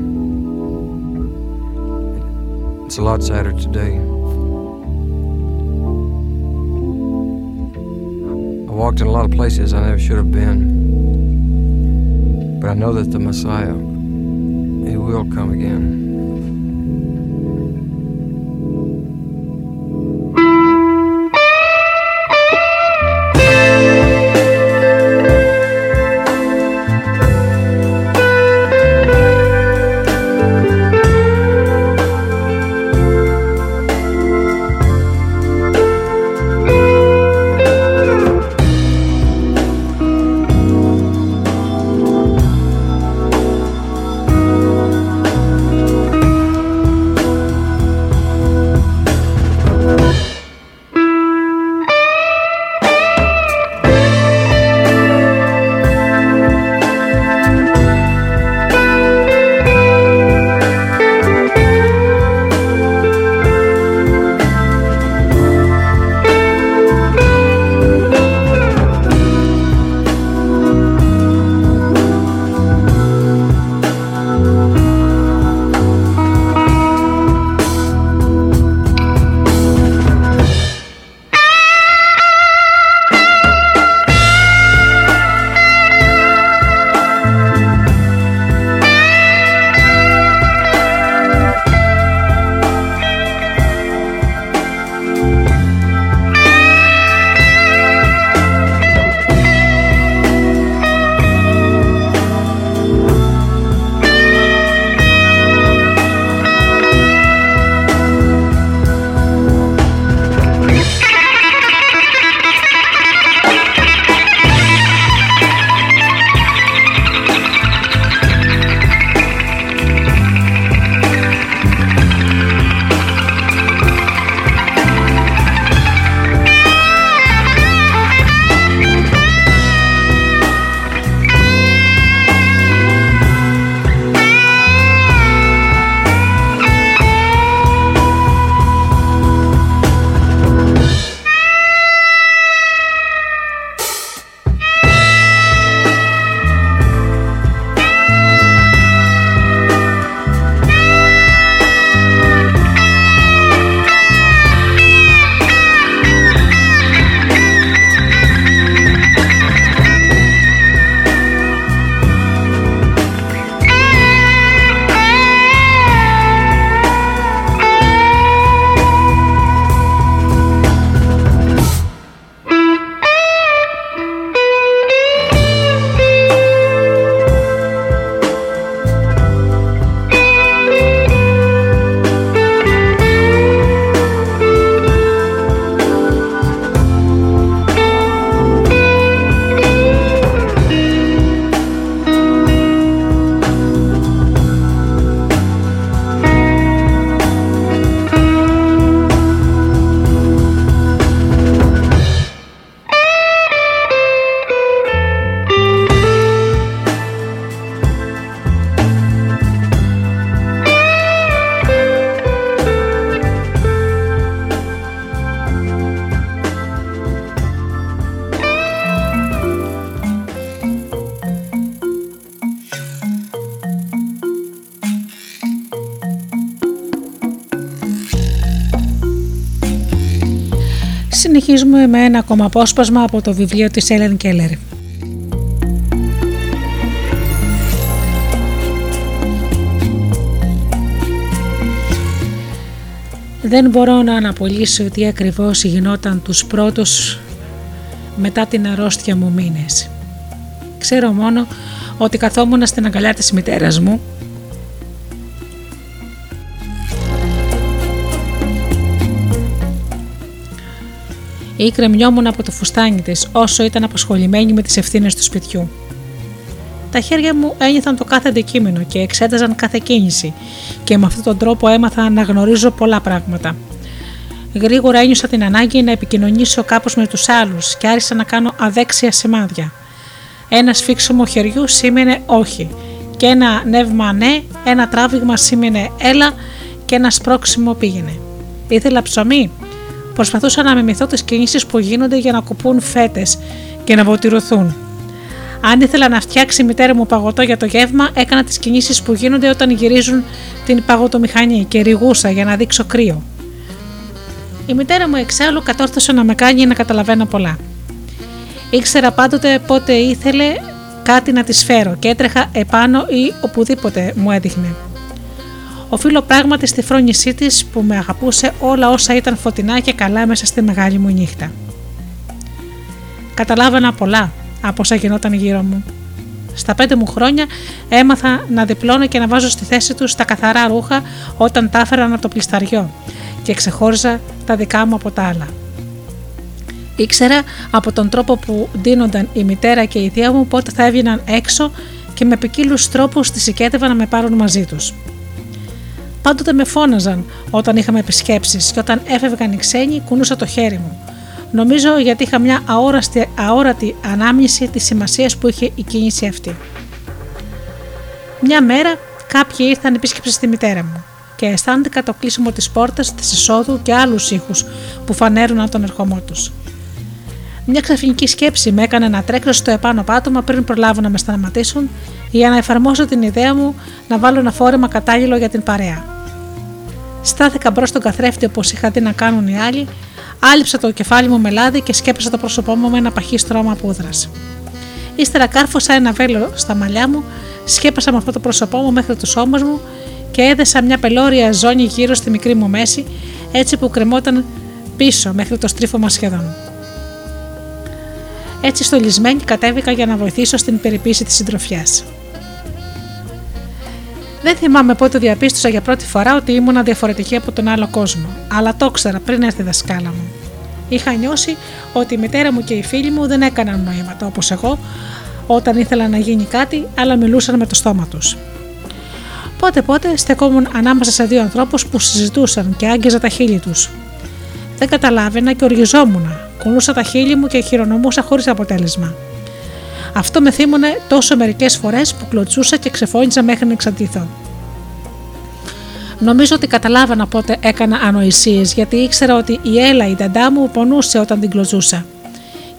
it's a lot sadder today. I walked in a lot of places I never should have been. But I know that the Messiah, he will come again. συνεχίζουμε με ένα ακόμα απόσπασμα από το βιβλίο της Έλεν Κέλλερ. Δεν μπορώ να αναπολύσω τι ακριβώς γινόταν τους πρώτους μετά την αρρώστια μου μήνες. Ξέρω μόνο ότι καθόμουν στην αγκαλιά της μητέρας μου ή κρεμιόμουν από το φουστάνι της όσο ήταν απασχολημένη με τις ευθύνες του σπιτιού. Τα χέρια μου ένιωθαν το κάθε αντικείμενο και εξέταζαν κάθε κίνηση και με αυτόν τον τρόπο έμαθα να γνωρίζω πολλά πράγματα. Γρήγορα ένιωσα την ανάγκη να επικοινωνήσω κάπως με τους άλλους και άρχισα να κάνω αδέξια σημάδια. Ένα σφίξιμο χεριού σήμαινε όχι και ένα νεύμα ναι, ένα τράβηγμα σήμαινε έλα και ένα σπρώξιμο πήγαινε. Ήθελα ψωμί; Προσπαθούσα να μιμηθώ τις κινήσεις που γίνονται για να κουπούν φέτες και να βοτυρωθούν. Αν ήθελα να φτιάξει η μητέρα μου παγωτό για το γεύμα, έκανα τις κινήσεις που γίνονται όταν γυρίζουν την παγωτομηχανή και ρηγούσα για να δείξω κρύο. Η μητέρα μου εξάλλου κατόρθωσε να με κάνει να καταλαβαίνω πολλά. Ήξερα πάντοτε πότε ήθελε κάτι να της φέρω και έτρεχα επάνω ή οπουδήποτε μου έδειχνε. Οφείλω πράγματι στη φρόνησή της που με αγαπούσε όλα όσα ήταν φωτεινά και καλά μέσα στη μεγάλη μου νύχτα. Καταλάβαινα πολλά από όσα γινόταν γύρω μου. Στα πέντε μου χρόνια έμαθα να διπλώνω και να βάζω στη θέση τους τα καθαρά ρούχα όταν τα έφεραν από το πλισταριό και ξεχώριζα τα δικά μου από τα άλλα. Ήξερα από τον τρόπο που δίνονταν η μητέρα και η θεία μου πότε θα έβγαιναν έξω και με ποικίλους τρόπους τη συγκέτευαν να με πάρουν μαζί τους. Πάντοτε με φώναζαν όταν είχαμε επισκέψεις και όταν έφευγαν οι ξένοι κουνούσα το χέρι μου. Νομίζω γιατί είχα μια αόραστη, αόρατη ανάμνηση της σημασίας που είχε η κίνηση αυτή. Μια μέρα κάποιοι ήρθαν επίσκεψη στη μητέρα μου και αισθάνθηκα το κλείσιμο της πόρτας, της εισόδου και άλλους ήχους που φανέρωναν τον ερχομό τους. Μια ξαφνική σκέψη με έκανε να τρέξω στο επάνω πάτωμα πριν προλάβω να με σταματήσουν για να εφαρμόσω την ιδέα μου να βάλω ένα φόρεμα κατάλληλο για την παρέα. Στάθηκα μπρος στον καθρέφτη όπως είχα δει να κάνουν οι άλλοι, άλυψα το κεφάλι μου με λάδι και σκέπασα το πρόσωπό μου με ένα παχύ στρώμα πούδρας. Ύστερα κάρφωσα ένα βέλο στα μαλλιά μου, σκέπασα με αυτό το πρόσωπό μου μέχρι τους ώμους μου και έδεσα μια πελώρια ζώνη γύρω στη μικρή μου μέση, έτσι που κρεμόταν πίσω μέχρι το στρίφωμα σχεδόν. Έτσι στολισμένη κατέβηκα για να βοηθήσω στην περιποίηση της συντροφιάς. Δεν θυμάμαι πότε διαπίστωσα για πρώτη φορά ότι ήμουνα διαφορετική από τον άλλο κόσμο, αλλά το ήξερα πριν έρθει η δασκάλα μου. Είχα νιώσει ότι η μητέρα μου και οι φίλοι μου δεν έκαναν νοήματα όπω εγώ, όταν ήθελα να γίνει κάτι, αλλά μιλούσαν με το στόμα τους. Πότε πότε στεκόμουν ανάμεσα σε δύο ανθρώπους που συζητούσαν και άγγιζα τα χείλη τους. Δεν καταλάβαινα και οργιζόμουν. Κουνούσα τα χείλη μου και χειρονομούσα χωρίς αποτέλεσμα. Αυτό με θύμωνε τόσο μερικές φορές που κλωτσούσα και ξεφώνησα μέχρι να εξαντληθώ. Νομίζω ότι καταλάβανα πότε έκανα ανοησίες γιατί ήξερα ότι η Έλα, η νταντά μου, πονούσε όταν την κλωτσούσα.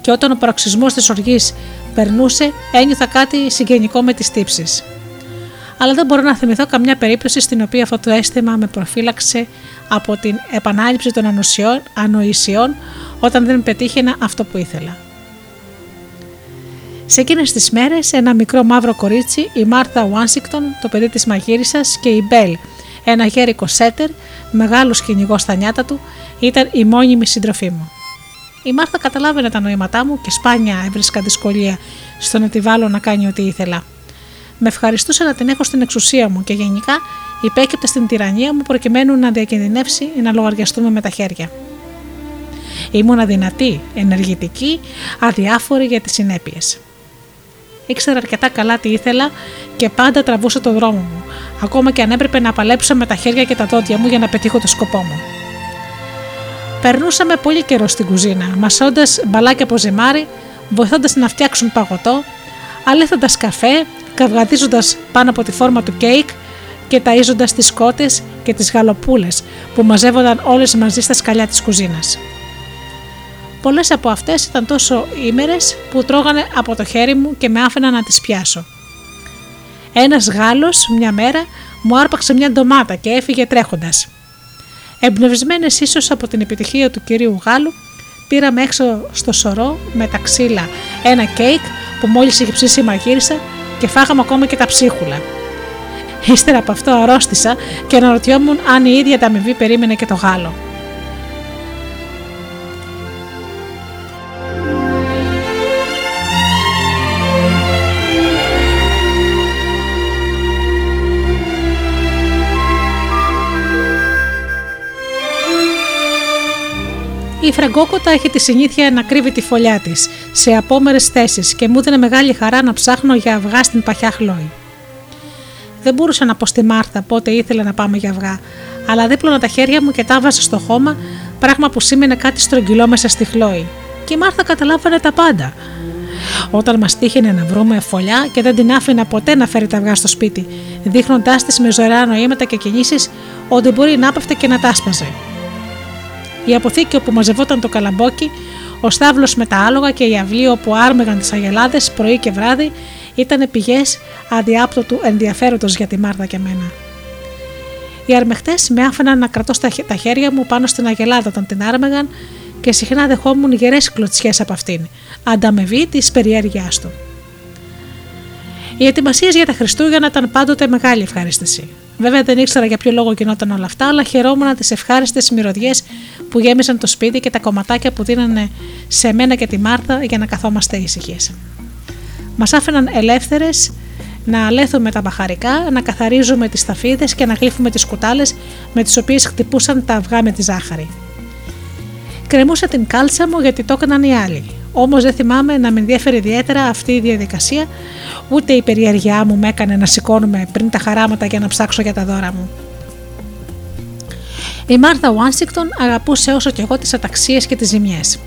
Και όταν ο παροξισμό της οργής περνούσε, ένιωθα κάτι συγγενικό με τις τύψεις. Αλλά δεν μπορώ να θυμηθώ καμιά περίπτωση στην οποία αυτό το αίσθημα με προφύλαξε από την επανάληψη των ανοησιών όταν δεν πετύχαινα αυτό που ήθελα. Σε εκείνες τις μέρες, ένα μικρό μαύρο κορίτσι, η Μάρθα Ουάνσικτον, το παιδί της μαγείρισα και η Μπέλ, ένα γέρικο σέτερ, μεγάλος κυνηγός στα νιάτα του, ήταν η μόνιμη συντροφή μου. Η Μάρθα καταλάβαινε τα νοήματά μου και σπάνια έβρισκα δυσκολία στο να τη βάλω να κάνει ό,τι ήθελα. Με ευχαριστούσε να την έχω στην εξουσία μου και γενικά υπέκυπτε στην τυραννία μου προκειμένου να διακινδυνεύσει ή να λογαριαστούμε με τα χέρια. Ήμουν αδυνατή, ενεργητική, αδιάφορη για τις συνέπειες. Ήξερα αρκετά καλά τι ήθελα και πάντα τραβούσα το δρόμο μου, ακόμα και αν έπρεπε να παλέψω με τα χέρια και τα δόντια μου για να πετύχω το σκοπό μου. Περνούσαμε πολύ καιρό στην κουζίνα, μασώντας μπαλάκια από ζυμάρι, βοηθώντας να φτιάξουν παγωτό, αλέθοντας καφέ, καυγαδίζοντα πάνω από τη φόρμα του κέικ και ταΐζοντας τις κότες και τις γαλοπούλες που μαζεύονταν όλες μαζί στα σκαλιά της κουζίνας. Πολλές από αυτές ήταν τόσο ήμερες που τρώγανε από το χέρι μου και με άφηναν να τις πιάσω. Ένας Γάλλος μια μέρα μου άρπαξε μια ντομάτα και έφυγε τρέχοντας. Εμπνευσμένες ίσως από την επιτυχία του κυρίου Γάλλου, πήραμε έξω στο σωρό με τα ξύλα ένα κέικ που μόλις είχε ψήσει η μαγείρισα και φάγαμε ακόμα και τα ψίχουλα. Ύστερα από αυτό αρρώστησα και αναρωτιόμουν αν η ίδια τα αμοιβή περίμενε και το Γάλλο. Η φραγκόκοτα έχει τη συνήθεια να κρύβει τη φωλιά της σε απόμερες θέσεις και μου έδινε μεγάλη χαρά να ψάχνω για αυγά στην παχιά χλόη. Δεν μπορούσα να πω στη Μάρθα πότε ήθελα να πάμε για αυγά, αλλά δίπλωνα τα χέρια μου και τα βάζα στο χώμα, πράγμα που σήμαινε κάτι στρογγυλό μέσα στη χλόη. Και η Μάρθα καταλάβαινε τα πάντα. Όταν μας τύχαινε να βρούμε φωλιά και δεν την άφηνα ποτέ να φέρει τα αυγά στο σπίτι, δείχνοντάς της με ζωηρά νοήματα και κινήσεις ότι μπορεί να έπεφτε και να τα άσπαζε. Η αποθήκη όπου μαζευόταν το καλαμπόκι, ο στάβλος με τα άλογα και η αυλή όπου άρμεγαν τις αγελάδες πρωί και βράδυ ήταν πηγές αδιάπτωτου ενδιαφέροντος για τη Μάρτα και μένα. Οι αρμεχτές με άφηναν να κρατώ στα τα χέρια μου πάνω στην αγελάδα όταν την άρμεγαν και συχνά δεχόμουν γερές κλωτσιές από αυτήν, ανταμεβή της περιέργειάς του. Οι ετοιμασίε για τα Χριστούγεννα ήταν πάντοτε μεγάλη ευχαρίστηση. Βέβαια δεν ήξερα για ποιο λόγο γινόταν όλα αυτά, αλλά χαιρόμουν τις ευχάριστες μυρωδιές που γέμισαν το σπίτι και τα κομματάκια που δίνανε σε μένα και τη Μάρθα για να καθόμαστε ήσυχες. Μας άφηναν ελεύθερες να αλέθουμε τα μπαχαρικά, να καθαρίζουμε τις ταφίδες και να γλύφουμε τις κουτάλες με τις οποίες χτυπούσαν τα αυγά με τη ζάχαρη. Κρεμούσα την κάλτσα μου γιατί το έκαναν οι άλλοι. Όμως δεν θυμάμαι να με ενδιαφέρει ιδιαίτερα αυτή η διαδικασία, ούτε η περιέργειά μου με έκανε να σηκώνουμε πριν τα χαράματα για να ψάξω για τα δώρα μου. Η Μάρθα Βάνσικτον αγαπούσε όσο και εγώ τις αταξίες και τις ζημιές.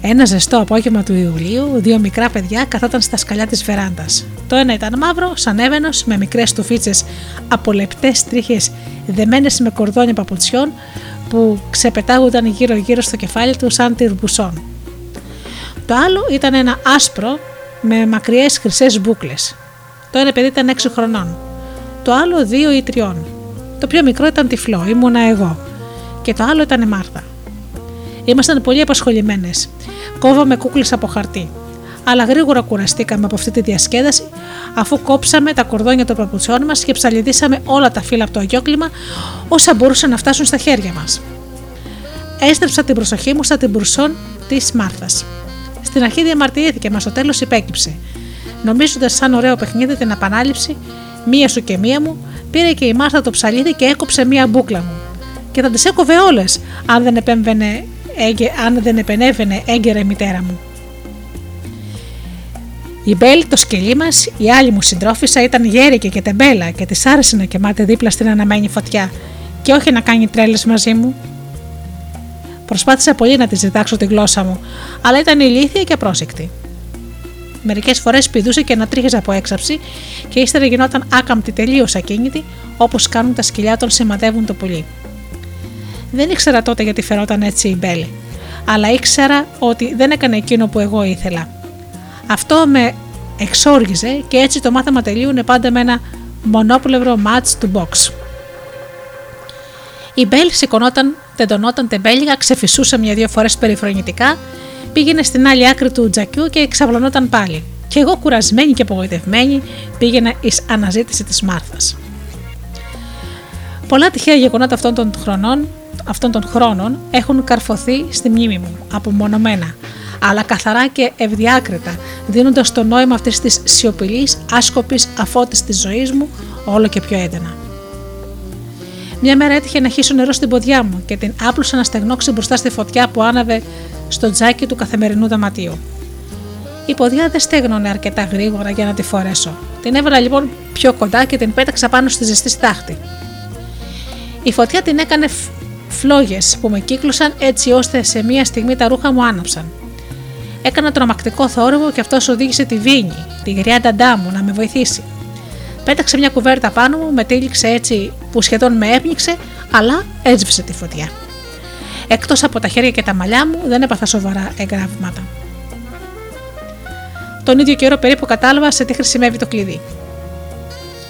Ένα ζεστό απόγευμα του Ιουλίου, δύο μικρά παιδιά καθόταν στα σκαλιά της βεράντας. Το ένα ήταν μαύρο, σαν έβαινο, με μικρές τουφίτσε από λεπτές τρίχες δεμένες με κορδόνια παπουτσιών που ξεπετάγονταν γύρω-γύρω στο κεφάλι του σαν τυρμπουσόν. Το άλλο ήταν ένα άσπρο με μακριές χρυσές μπουκλε. Το ένα παιδί ήταν 6 χρονών. Το άλλο 2 ή 3. Το πιο μικρό ήταν τυφλό, ήμουνα εγώ. Και το άλλο ήταν η Μάρθα. Ήμασταν πολύ απασχολημένες. Κόβαμε κούκλες από χαρτί. Αλλά γρήγορα κουραστήκαμε από αυτή τη διασκέδαση, αφού κόψαμε τα κορδόνια των παπουτσιών μας και ψαλιδίσαμε όλα τα φύλλα από το αγιόκλημα όσα μπορούσαν να φτάσουν στα χέρια μας. Έστρεψα την προσοχή μου στα τυμπουρσόν της Μάρθας. Στην αρχή διαμαρτυρήθηκε, μα στο τέλος υπέκυψε. Νομίζοντας σαν ωραίο παιχνίδι την επανάληψη, μία σου και μία μου, πήρε και η Μάρθα το ψαλίδι και έκοψε μία μπούκλα μου. Και θα τις έκοβε όλες, αν δεν επέμβαινε αν δεν επενέβαινε έγκαιρα η μητέρα μου. Η Μπέλ, το σκυλί μας, η άλλη μου συντρόφισσα, ήταν γέρικη και τεμπέλα και της άρεσε να κοιμάται δίπλα στην αναμένη φωτιά και όχι να κάνει τρέλες μαζί μου. Προσπάθησα πολύ να της ζητάξω τη γλώσσα μου, αλλά ήταν ηλίθια και απρόσεκτη. Μερικές φορές πηδούσε και να τρίχιζε από έξαψη και ύστερα γινόταν άκαμπτη τελείως ακίνητη, όπως κάνουν τα σκυλιά όταν σημαδεύουν το πουλί. Δεν ήξερα τότε γιατί φερόταν έτσι η Μπέλη, αλλά ήξερα ότι δεν έκανε εκείνο που εγώ ήθελα. Αυτό με εξόργιζε και έτσι το μάθημα τελείωνε πάντα με ένα μονόπλευρο match του box. Η Μπέλ σηκωνόταν, τεντωνόταν τεμπέλιγα, ξεφυσούσε μια-δύο φορές περιφρονητικά, πήγαινε στην άλλη άκρη του τζακιού και εξαυλωνόταν πάλι. Και εγώ κουρασμένη και απογοητευμένη πήγαινα εις αναζήτηση της Μάρθας. Πολλά τυχαία γεγονότα αυτών των χρονών αυτών των χρόνων έχουν καρφωθεί στη μνήμη μου, απομονωμένα, αλλά καθαρά και ευδιάκριτα, δίνοντας το νόημα αυτής της σιωπηλής, άσκοπης αφώτη της ζωής μου όλο και πιο έντονα. Μια μέρα έτυχε να χύσω νερό στην ποδιά μου και την άπλωσα να στεγνώξει μπροστά στη φωτιά που άναβε στο τζάκι του καθημερινού δαματίου. Η ποδιά δεν στέγνωνε αρκετά γρήγορα για να τη φορέσω. Την έβαλα λοιπόν πιο κοντά και την πέταξα πάνω στη ζεστή στάχτη. Η φωτιά την έκανε φλόγες που με κύκλωσαν έτσι ώστε σε μία στιγμή τα ρούχα μου άναψαν. Έκανα τρομακτικό θόρυβο και αυτός οδήγησε τη Βίνη, τη γριά νταντά μου, να με βοηθήσει. Πέταξε μια κουβέρτα πάνω μου, με τύλιξε έτσι που σχεδόν με έπνιξε, αλλά έσβησε τη φωτιά. Εκτός από τα χέρια και τα μαλλιά μου, δεν έπαθα σοβαρά εγγράβματα. Τον ίδιο καιρό περίπου κατάλαβα σε τι χρησιμεύει το κλειδί.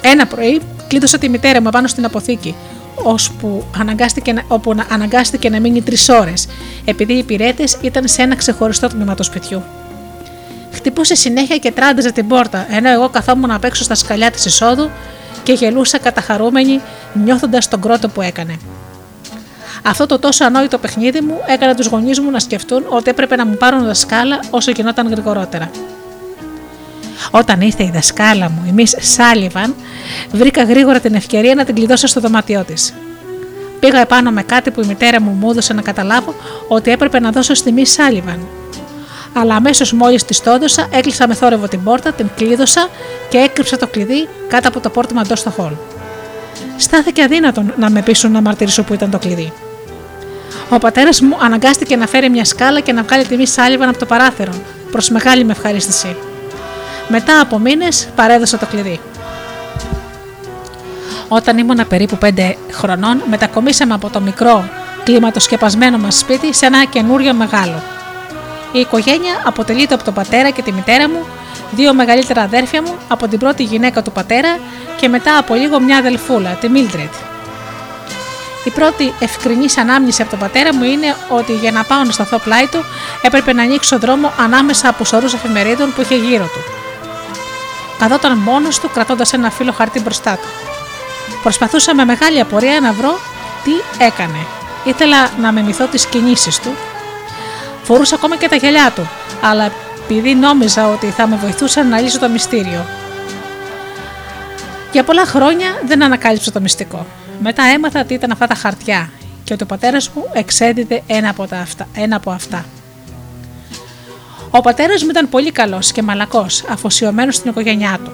Ένα πρωί κλείδωσα τη μητέρα μου πάνω στην αποθήκη, ώσπου αναγκάστηκε, να, όπου αναγκάστηκε να μείνει τρεις ώρες, επειδή οι υπηρέτες ήταν σε ένα ξεχωριστό τμήμα του σπιτιού. Χτυπούσε συνέχεια και τράντιζε την πόρτα, ενώ εγώ καθόμουν απ' έξω στα σκαλιά της εισόδου και γελούσα καταχαρούμενη νιώθοντας τον κρότο που έκανε. Αυτό το τόσο ανόητο παιχνίδι μου έκανε τους γονείς μου να σκεφτούν ότι έπρεπε να μου πάρουν δασκάλα όσο γινόταν γρηγορότερα. Όταν ήρθε η δασκάλα μου, η Miss Σάλιβαν, βρήκα γρήγορα την ευκαιρία να την κλειδώσω στο δωμάτιό της. Πήγα επάνω με κάτι που η μητέρα μου μου έδωσε να καταλάβω ότι έπρεπε να δώσω στη Miss Σάλιβαν. Αλλά αμέσως μόλις τη το έδωσα, έκλεισα με θόρυβο την πόρτα, την κλείδωσα και έκρυψα το κλειδί κάτω από το πόρτιμα εντός στο χολ. Στάθηκε αδύνατο να με πείσουν να μαρτυρήσω που ήταν το κλειδί. Ο πατέρας μου αναγκάστηκε να φέρει μια σκάλα και να βγάλει τη Miss Σάλιβαν από το παράθυρο, προς μεγάλη με ευχαρίστηση. Μετά από μήνες παρέδωσα το κλειδί. Όταν ήμουν περίπου 5 χρονών, μετακομίσαμε από το μικρό κλίματοσκεπασμένο μας σπίτι σε ένα καινούριο μεγάλο. Η οικογένεια αποτελείται από τον πατέρα και τη μητέρα μου, δύο μεγαλύτερα αδέρφια μου, από την πρώτη γυναίκα του πατέρα και μετά από λίγο μια αδελφούλα, τη Μίλτρετ. Η πρώτη ευκρινής ανάμνηση από τον πατέρα μου είναι ότι για να πάω να σταθώ πλάι του έπρεπε να ανοίξω δρόμο ανάμεσα από σωρούς εφημερίδων που είχε γύρω του. Καθόταν μόνος του κρατώντας ένα φύλλο χαρτί μπροστά του. Προσπαθούσα με μεγάλη απορία να βρω τι έκανε. Ήθελα να μιμηθώ τις κινήσεις του. Φορούσα ακόμα και τα γυαλιά του, αλλά επειδή νόμιζα ότι θα με βοηθούσαν να λύσω το μυστήριο. Για πολλά χρόνια δεν ανακάλυψα το μυστικό. Μετά έμαθα τι ήταν αυτά τα χαρτιά και ότι ο πατέρας μου εξέδιδε ένα από, τα αυτά, ένα από αυτά. Ο πατέρας μου ήταν πολύ καλός και μαλακός, αφοσιωμένος στην οικογένειά του.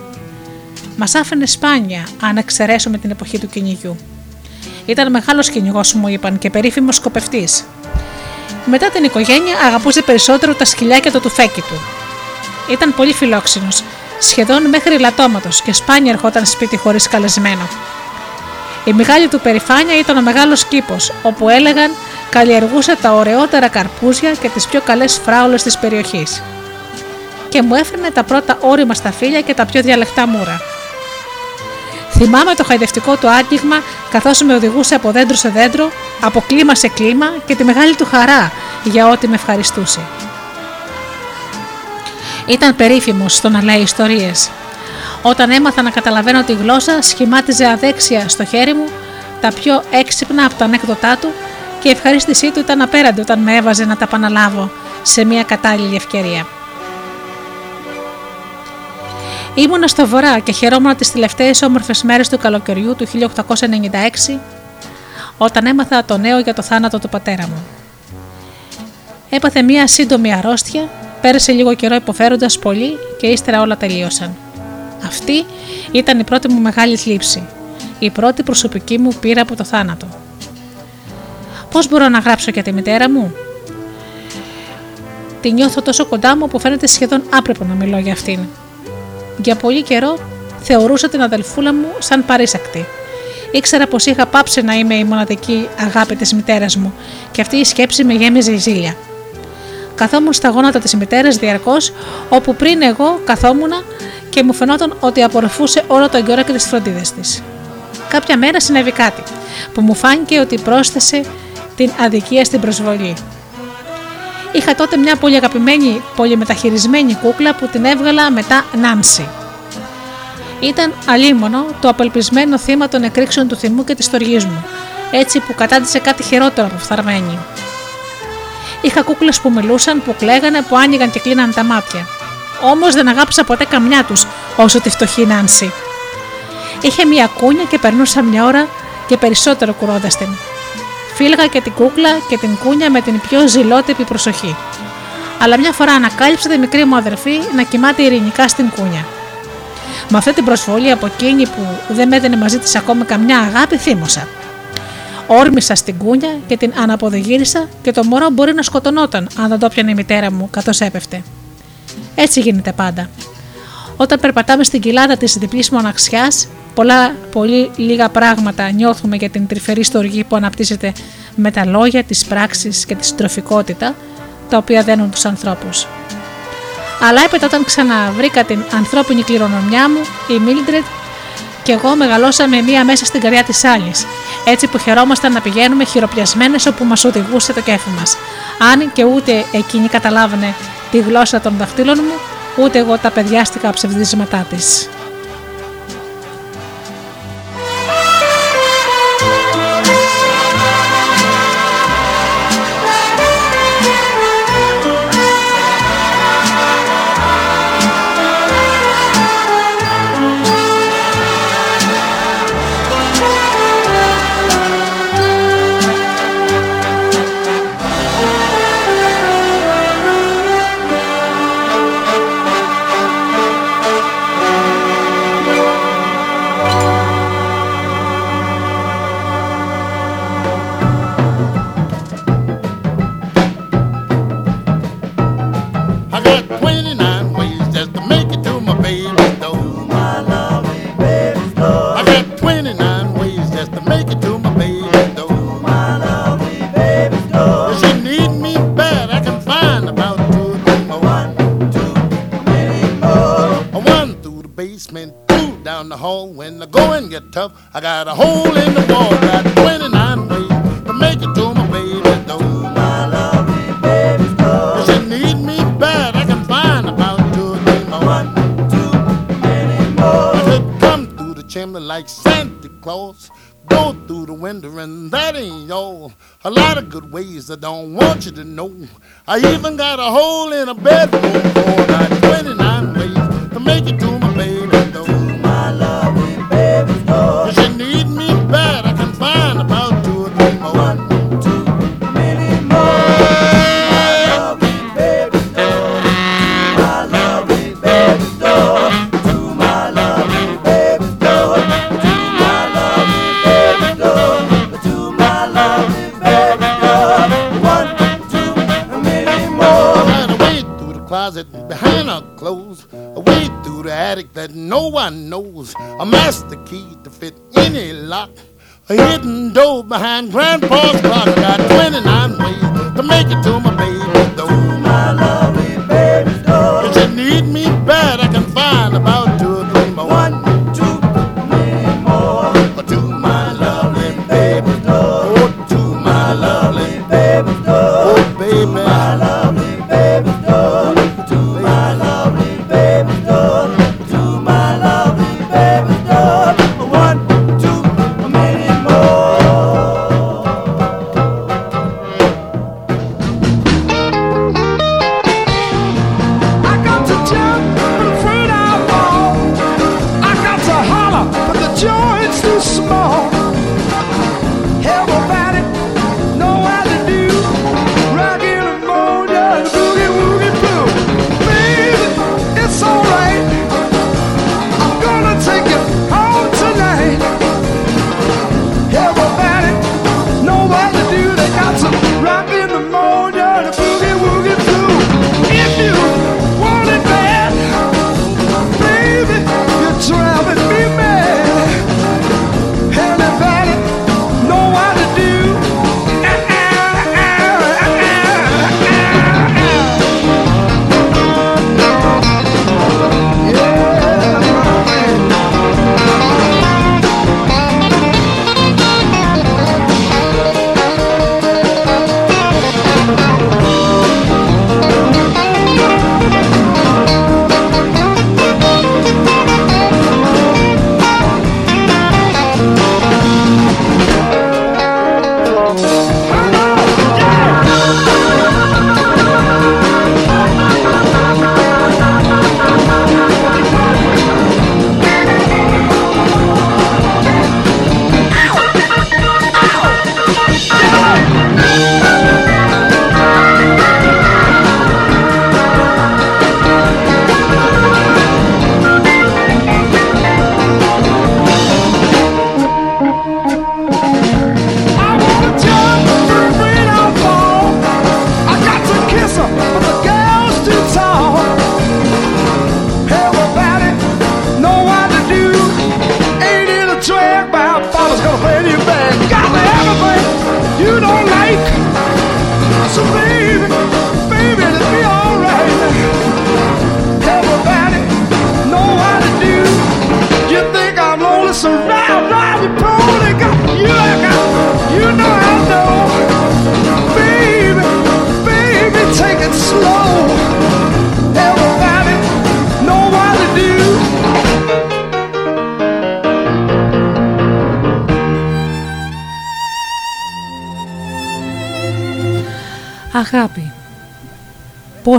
Μας άφηνε σπάνια, αν εξαιρέσουμε την εποχή του κυνηγιού. Ήταν μεγάλος κυνηγός, μου είπαν, και περίφημος σκοπευτής. Μετά την οικογένεια αγαπούσε περισσότερο τα σκυλιά και το τουφέκι του. Ήταν πολύ φιλόξενος, σχεδόν μέχρι λατώματος και σπάνια ερχόταν σπίτι χωρίς καλεσμένο. Η μεγάλη του περηφάνεια ήταν ο μεγάλος κήπος, όπου έλεγαν καλλιεργούσε τα ωραιότερα καρπούζια και τις πιο καλές φράουλες της περιοχής. Και μου έφερνε τα πρώτα όρημα στα φύλλα και τα πιο διαλεκτά μούρα. Θυμάμαι το χαϊδευτικό του άγγιγμα καθώς με οδηγούσε από δέντρο σε δέντρο, από κλίμα σε κλίμα και τη μεγάλη του χαρά για ό,τι με ευχαριστούσε. Ήταν περίφημος στο να λέει ιστορίες όταν έμαθα να καταλαβαίνω τη γλώσσα, σχημάτιζε αδέξια στο χέρι μου τα πιο έξυπνα από τα ανέκδοτά του και η ευχαρίστησή του ήταν απέραντη όταν με έβαζε να τα επαναλάβω σε μια κατάλληλη ευκαιρία. Ήμουνα στο βορρά και χαιρόμουν τις τελευταίες όμορφες μέρες του καλοκαιριού του 1896 όταν έμαθα το νέο για το θάνατο του πατέρα μου. Έπαθε μια σύντομη αρρώστια, πέρασε λίγο καιρό υποφέροντας πολύ και ύστερα όλα τελείωσαν. Αυτή ήταν η πρώτη μου μεγάλη θλίψη, η πρώτη προσωπική μου πείρα από το θάνατο. Πώς μπορώ να γράψω για τη μητέρα μου; Τη νιώθω τόσο κοντά μου που φαίνεται σχεδόν άπρεπο να μιλώ για αυτήν. Για πολύ καιρό θεωρούσα την αδελφούλα μου σαν παρήσακτη. Ήξερα πως είχα πάψει να είμαι η μοναδική αγάπη της μητέρας μου και αυτή η σκέψη με γέμιζε η ζήλια. Καθόμουν στα γόνατα της μητέρας διαρκώς, όπου πριν εγώ καθόμουν και μου φαινόταν ότι απορροφούσε όλο τον καιρό και τις φροντίδες της. Κάποια μέρα συνέβη κάτι που μου φάνηκε ότι πρόσθεσε την αδικία στην προσβολή. Είχα τότε μια πολύ αγαπημένη, πολύ μεταχειρισμένη κούκλα που την έβγαλα μετά Νάνση. Ήταν αλίμονο το απελπισμένο θύμα των εκρήξεων του θυμού και της στοργής μου, έτσι που κατάντησε κάτι χειρότερο από φθαρμένη. Είχα κούκλες που μιλούσαν, που κλαίγανε, που άνοιγαν και κλείναν τα μάτια. Όμως δεν αγάπησα ποτέ καμιά τους όσο τη φτωχή Νάνση. Είχε μια κούνια και περνούσα μια ώρα και περισσότερο κουρώντας την. Φίλγα και την κούκλα και την κούνια με την πιο ζηλότεπη προσοχή. Αλλά μια φορά ανακάλυψα τη μικρή μου αδερφή να κοιμάται ειρηνικά στην κούνια. Με αυτή την προσβολή από εκείνη που δεν με έδινε μαζί της ακόμα καμιά αγάπη, θύμωσα. Όρμησα στην κούνια και την αναποδογύρισα και το μωρό μπορεί να σκοτωνόταν αν δεν το πιανε η μητέρα μου καθώς έπεφτε. Έτσι γίνεται πάντα. Όταν περπατάμε στην κοιλάδα της διπλής μοναξιάς, πολλά πολύ λίγα πράγματα νιώθουμε για την τρυφερή στοργή που αναπτύσσεται με τα λόγια, τις πράξεις και τη συντροφικότητα, τα οποία δένουν τους ανθρώπους. Αλλά έπειτα όταν ξαναβρήκα την ανθρώπινη κληρονομιά μου, η Μίλντρετ και εγώ μεγαλώσαμε μία μέσα στην καρδιά της άλλης, έτσι που χαιρόμασταν να πηγαίνουμε χειροπιασμένες όπου μας οδηγούσε το κέφι μας. Αν και ούτε εκείνη καταλάβαινε τη γλώσσα των δαχτύλων μου, ούτε εγώ τα παιδιάστηκα ψευδίσματά της. tough. I got a hole in the wall, got 29 ways to make it to my baby, though. My lovely baby's. She need me bad, I can find about two or three more. One, two, many more. I could come through the chimney like Santa Claus. Go through the window and that ain't all. A lot of good ways I don't want you to know. I even got a hole in a bedroom door. a master key to fit any lock. A hidden door behind Grandpa's clock. I got 29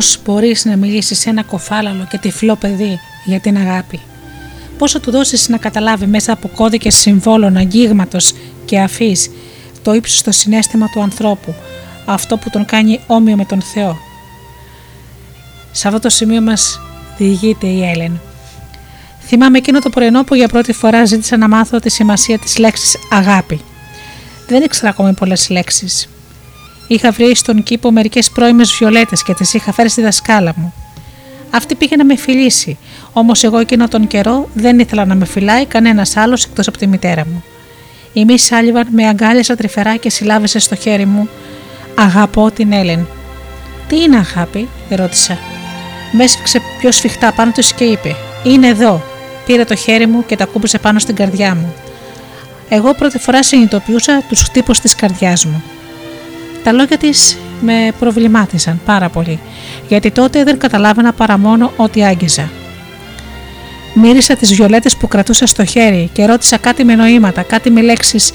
Πώς μπορείς να μιλήσεις σε ένα κοφάλαλο και τυφλό παιδί για την αγάπη; Πώς θα του δώσεις να καταλάβει μέσα από κώδικες συμβόλων αγγίγματος και αφής το ύψιστο συνέστημα του ανθρώπου, αυτό που τον κάνει όμοιο με τον Θεό; Σε αυτό το σημείο μας διηγείται η Έλεν. Θυμάμαι εκείνο το πρωινό που για πρώτη φορά ζήτησα να μάθω τη σημασία της λέξης αγάπη. Δεν ήξερα ακόμη πολλές λέξεις. Είχα βρει στον κήπο μερικές πρώιμες βιολέτες και τις είχα φέρει στη δασκάλα μου. Αυτή πήγε να με φιλήσει, όμως εγώ εκείνο τον καιρό δεν ήθελα να με φυλάει κανένας άλλος εκτός από τη μητέρα μου. Η Μη Σάλιβαν με αγκάλιασε τρυφερά και συλλάβησε στο χέρι μου. Αγαπώ την Έλεν. Τι είναι αγάπη, ρώτησα. Μέσηξε πιο σφιχτά πάνω της και είπε: Είναι εδώ. Πήρε το χέρι μου και τα κούμπησε πάνω στην καρδιά μου. Εγώ πρώτη φορά συνειδητοποιούσα τους χτύπους της καρδιάς μου. Τα λόγια της με προβλημάτισαν πάρα πολύ, γιατί τότε δεν καταλάβαινα παρά μόνο ότι άγγιζα. Μύρισα τις βιολέτες που κρατούσα στο χέρι και ρώτησα κάτι με νοήματα, κάτι με λέξεις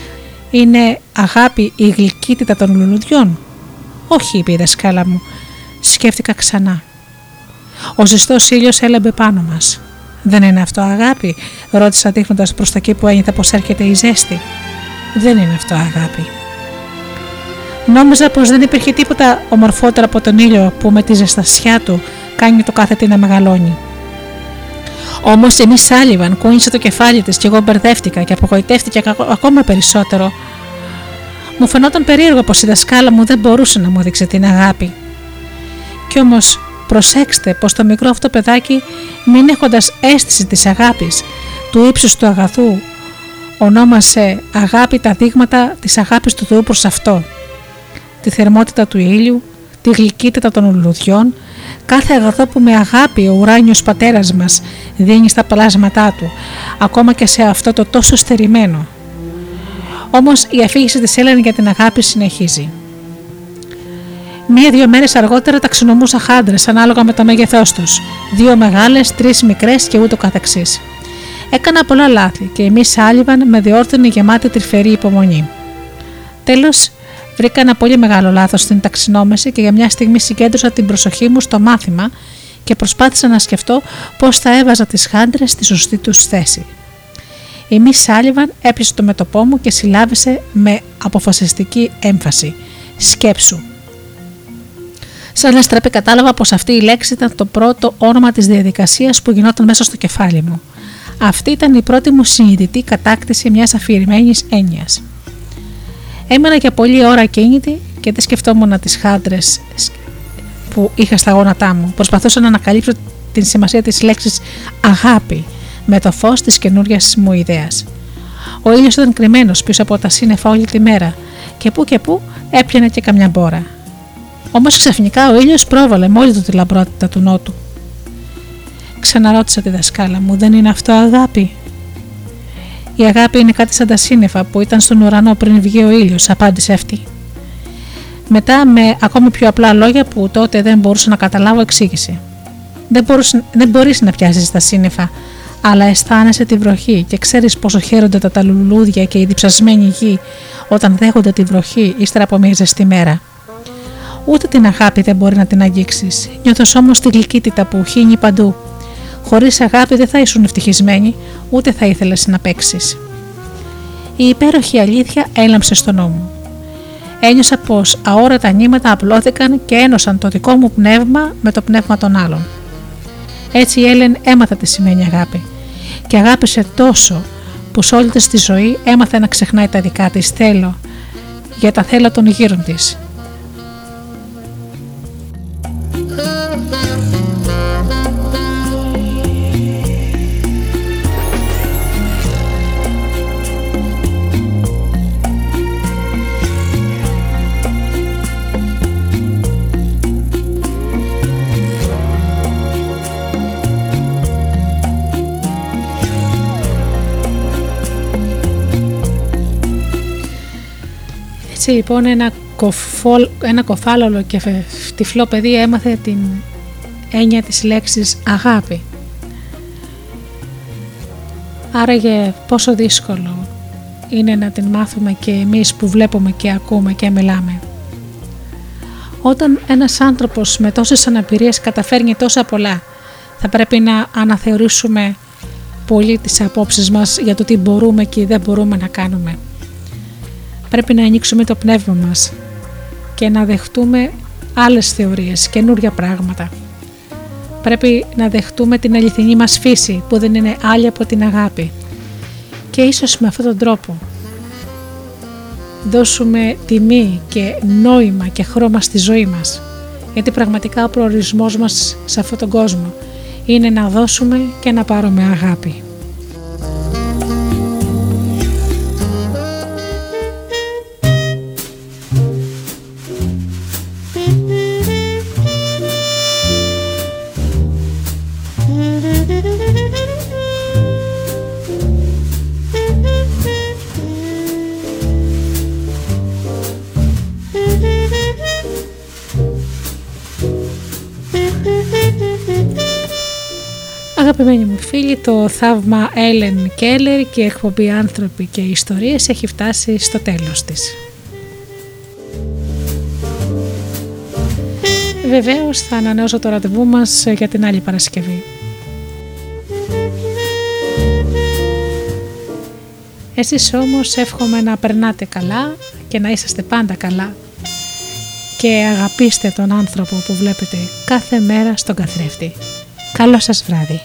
«Είναι αγάπη η γλυκύτητα των λουλουδιών» «Όχι» είπε η δασκάλα μου. Σκέφτηκα ξανά. Ο ζεστός ήλιος έλαμπε πάνω μας. «Δεν είναι αυτό αγάπη» ρώτησα δείχνοντας προς τα εκεί που ένιωθα πως έρχεται η ζέστη. «Δεν είναι αυτό αγάπη». Νόμιζα πως δεν υπήρχε τίποτα ομορφότερο από τον ήλιο που με τη ζεστασιά του κάνει το κάθε τι να μεγαλώνει. Όμως η Μη Σάλιβαν κούνησε το κεφάλι της και εγώ μπερδεύτηκα και απογοητεύτηκα ακόμα περισσότερο. Μου φαινόταν περίεργο πως η δασκάλα μου δεν μπορούσε να μου δείξει την αγάπη. Κι όμως προσέξτε πως το μικρό αυτό παιδάκι, μην έχοντας αίσθηση της αγάπης, του ύψους του αγαθού, ονόμασε αγάπη τα δείγματα της αγάπης του Θεού προς αυτό. Τη θερμότητα του ήλιου, τη γλυκύτητα των ουλουδιών, κάθε αγαθό που με αγάπη ο ουράνιος πατέρας μας δίνει στα πλάσματά του, ακόμα και σε αυτό το τόσο στερημένο. Όμως η αφήγηση της Έλενη για την αγάπη συνεχίζει. Μία-δύο μέρες αργότερα ταξινομούσα χάντρες ανάλογα με το μέγεθός τους, δύο μεγάλες, τρεις μικρές και ούτω καθεξής. Έκανα πολλά λάθη και εμείς Σάλιβαν με διόρθωνε γεμάτη τρυφερή υπομονή. Τέλος, Βρήκα ένα πολύ μεγάλο λάθος στην ταξινόμηση και για μια στιγμή συγκέντρωσα την προσοχή μου στο μάθημα και προσπάθησα να σκεφτώ πώς θα έβαζα τις χάντρες στη σωστή τους θέση. Η Μη Σάλιβαν έπιασε το μετωπό μου και συλλάβησε με αποφασιστική έμφαση. Σκέψου. Σαν στραπή κατάλαβα πως αυτή η λέξη ήταν το πρώτο όνομα της διαδικασίας που γινόταν μέσα στο κεφάλι μου. Αυτή ήταν η πρώτη μου συνειδητή κατάκτηση μιας αφηρημένης έννοιας. Έμενα για πολλή ώρα κίνητη και δεν σκεφτόμουν τις χάντρες που είχα στα γόνατά μου. Προσπαθούσα να ανακαλύψω την σημασία της λέξης αγάπη με το φως της καινούριας μου ιδέας. Ο ήλιος ήταν κρυμμένος πίσω από τα σύννεφα όλη τη μέρα και που και που έπιανε και καμιά μπόρα. Όμως ξαφνικά ο ήλιος πρόβαλε με όλη του τη λαμπρότητα του νότου. Ξαναρώτησα τη δασκάλα μου, δεν είναι αυτό αγάπη, η αγάπη είναι κάτι σαν τα σύννεφα που ήταν στον ουρανό πριν βγει ο ήλιος, απάντησε αυτή. Μετά, με ακόμη πιο απλά λόγια που τότε δεν μπορούσα να καταλάβω, εξήγησε. Δεν, μπορείς, δεν μπορείς να πιάσεις τα σύννεφα, αλλά αισθάνεσαι τη βροχή και ξέρεις πόσο χαίρονται τα ταλουλούδια και η διψασμένη γη όταν δέχονται τη βροχή ύστερα από μια ζεστή μέρα. Ούτε την αγάπη δεν μπορεί να την αγγίξεις. Νιώθω όμως τη γλυκύτητα που χύνει παντού Χωρίς αγάπη δεν θα ήσουν ευτυχισμένη, ούτε θα ήθελες να παίξεις. Η υπέροχη αλήθεια έλαμψε στο νου μου. Ένιωσα πως αόρατα νήματα απλώθηκαν και ένωσαν το δικό μου πνεύμα με το πνεύμα των άλλων. Έτσι η Έλεν έμαθα τι σημαίνει αγάπη και αγάπησε τόσο που σε όλη τη ζωή έμαθε να ξεχνάει τα δικά της θέλω για τα θέλω των γύρων της Έτσι λοιπόν ένα, κοφόλ, ένα κοφάλολο και τυφλό παιδί έμαθε την έννοια της λέξης αγάπη. Άραγε πόσο δύσκολο είναι να την μάθουμε και εμείς που βλέπουμε και ακούμε και μιλάμε. Όταν ένας άνθρωπος με τόσες αναπηρίες καταφέρνει τόσα πολλά, θα πρέπει να αναθεωρήσουμε πολύ τις απόψεις μας για το τι μπορούμε και δεν μπορούμε να κάνουμε πρέπει να ανοίξουμε το πνεύμα μας και να δεχτούμε άλλες θεωρίες, καινούρια πράγματα. Πρέπει να δεχτούμε την αληθινή μας φύση που δεν είναι άλλη από την αγάπη και ίσως με αυτόν τον τρόπο δώσουμε τιμή και νόημα και χρώμα στη ζωή μας Γιατί πραγματικά ο προορισμός μας σε αυτόν τον κόσμο είναι να δώσουμε και να πάρουμε αγάπη. Αγαπημένοι μου φίλοι, το θαύμα Έλεν Κέλλερ και η εκπομπή «Άνθρωποι και ιστορίες» έχει φτάσει στο τέλος της. Βεβαίως θα ανανεώσω το ραντεβού μας για την άλλη Παρασκευή. Εσείς όμως εύχομαι να περνάτε καλά και να είσαστε πάντα καλά και αγαπήστε τον άνθρωπο που βλέπετε κάθε μέρα στον καθρέφτη. Καλό σας βράδυ.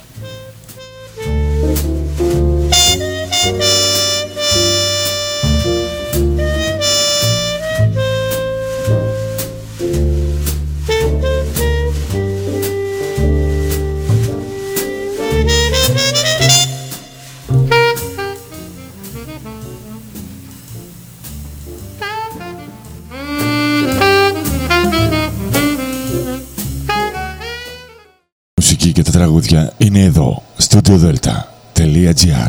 Τραγούδια είναι εδώ. StudioDelta.gr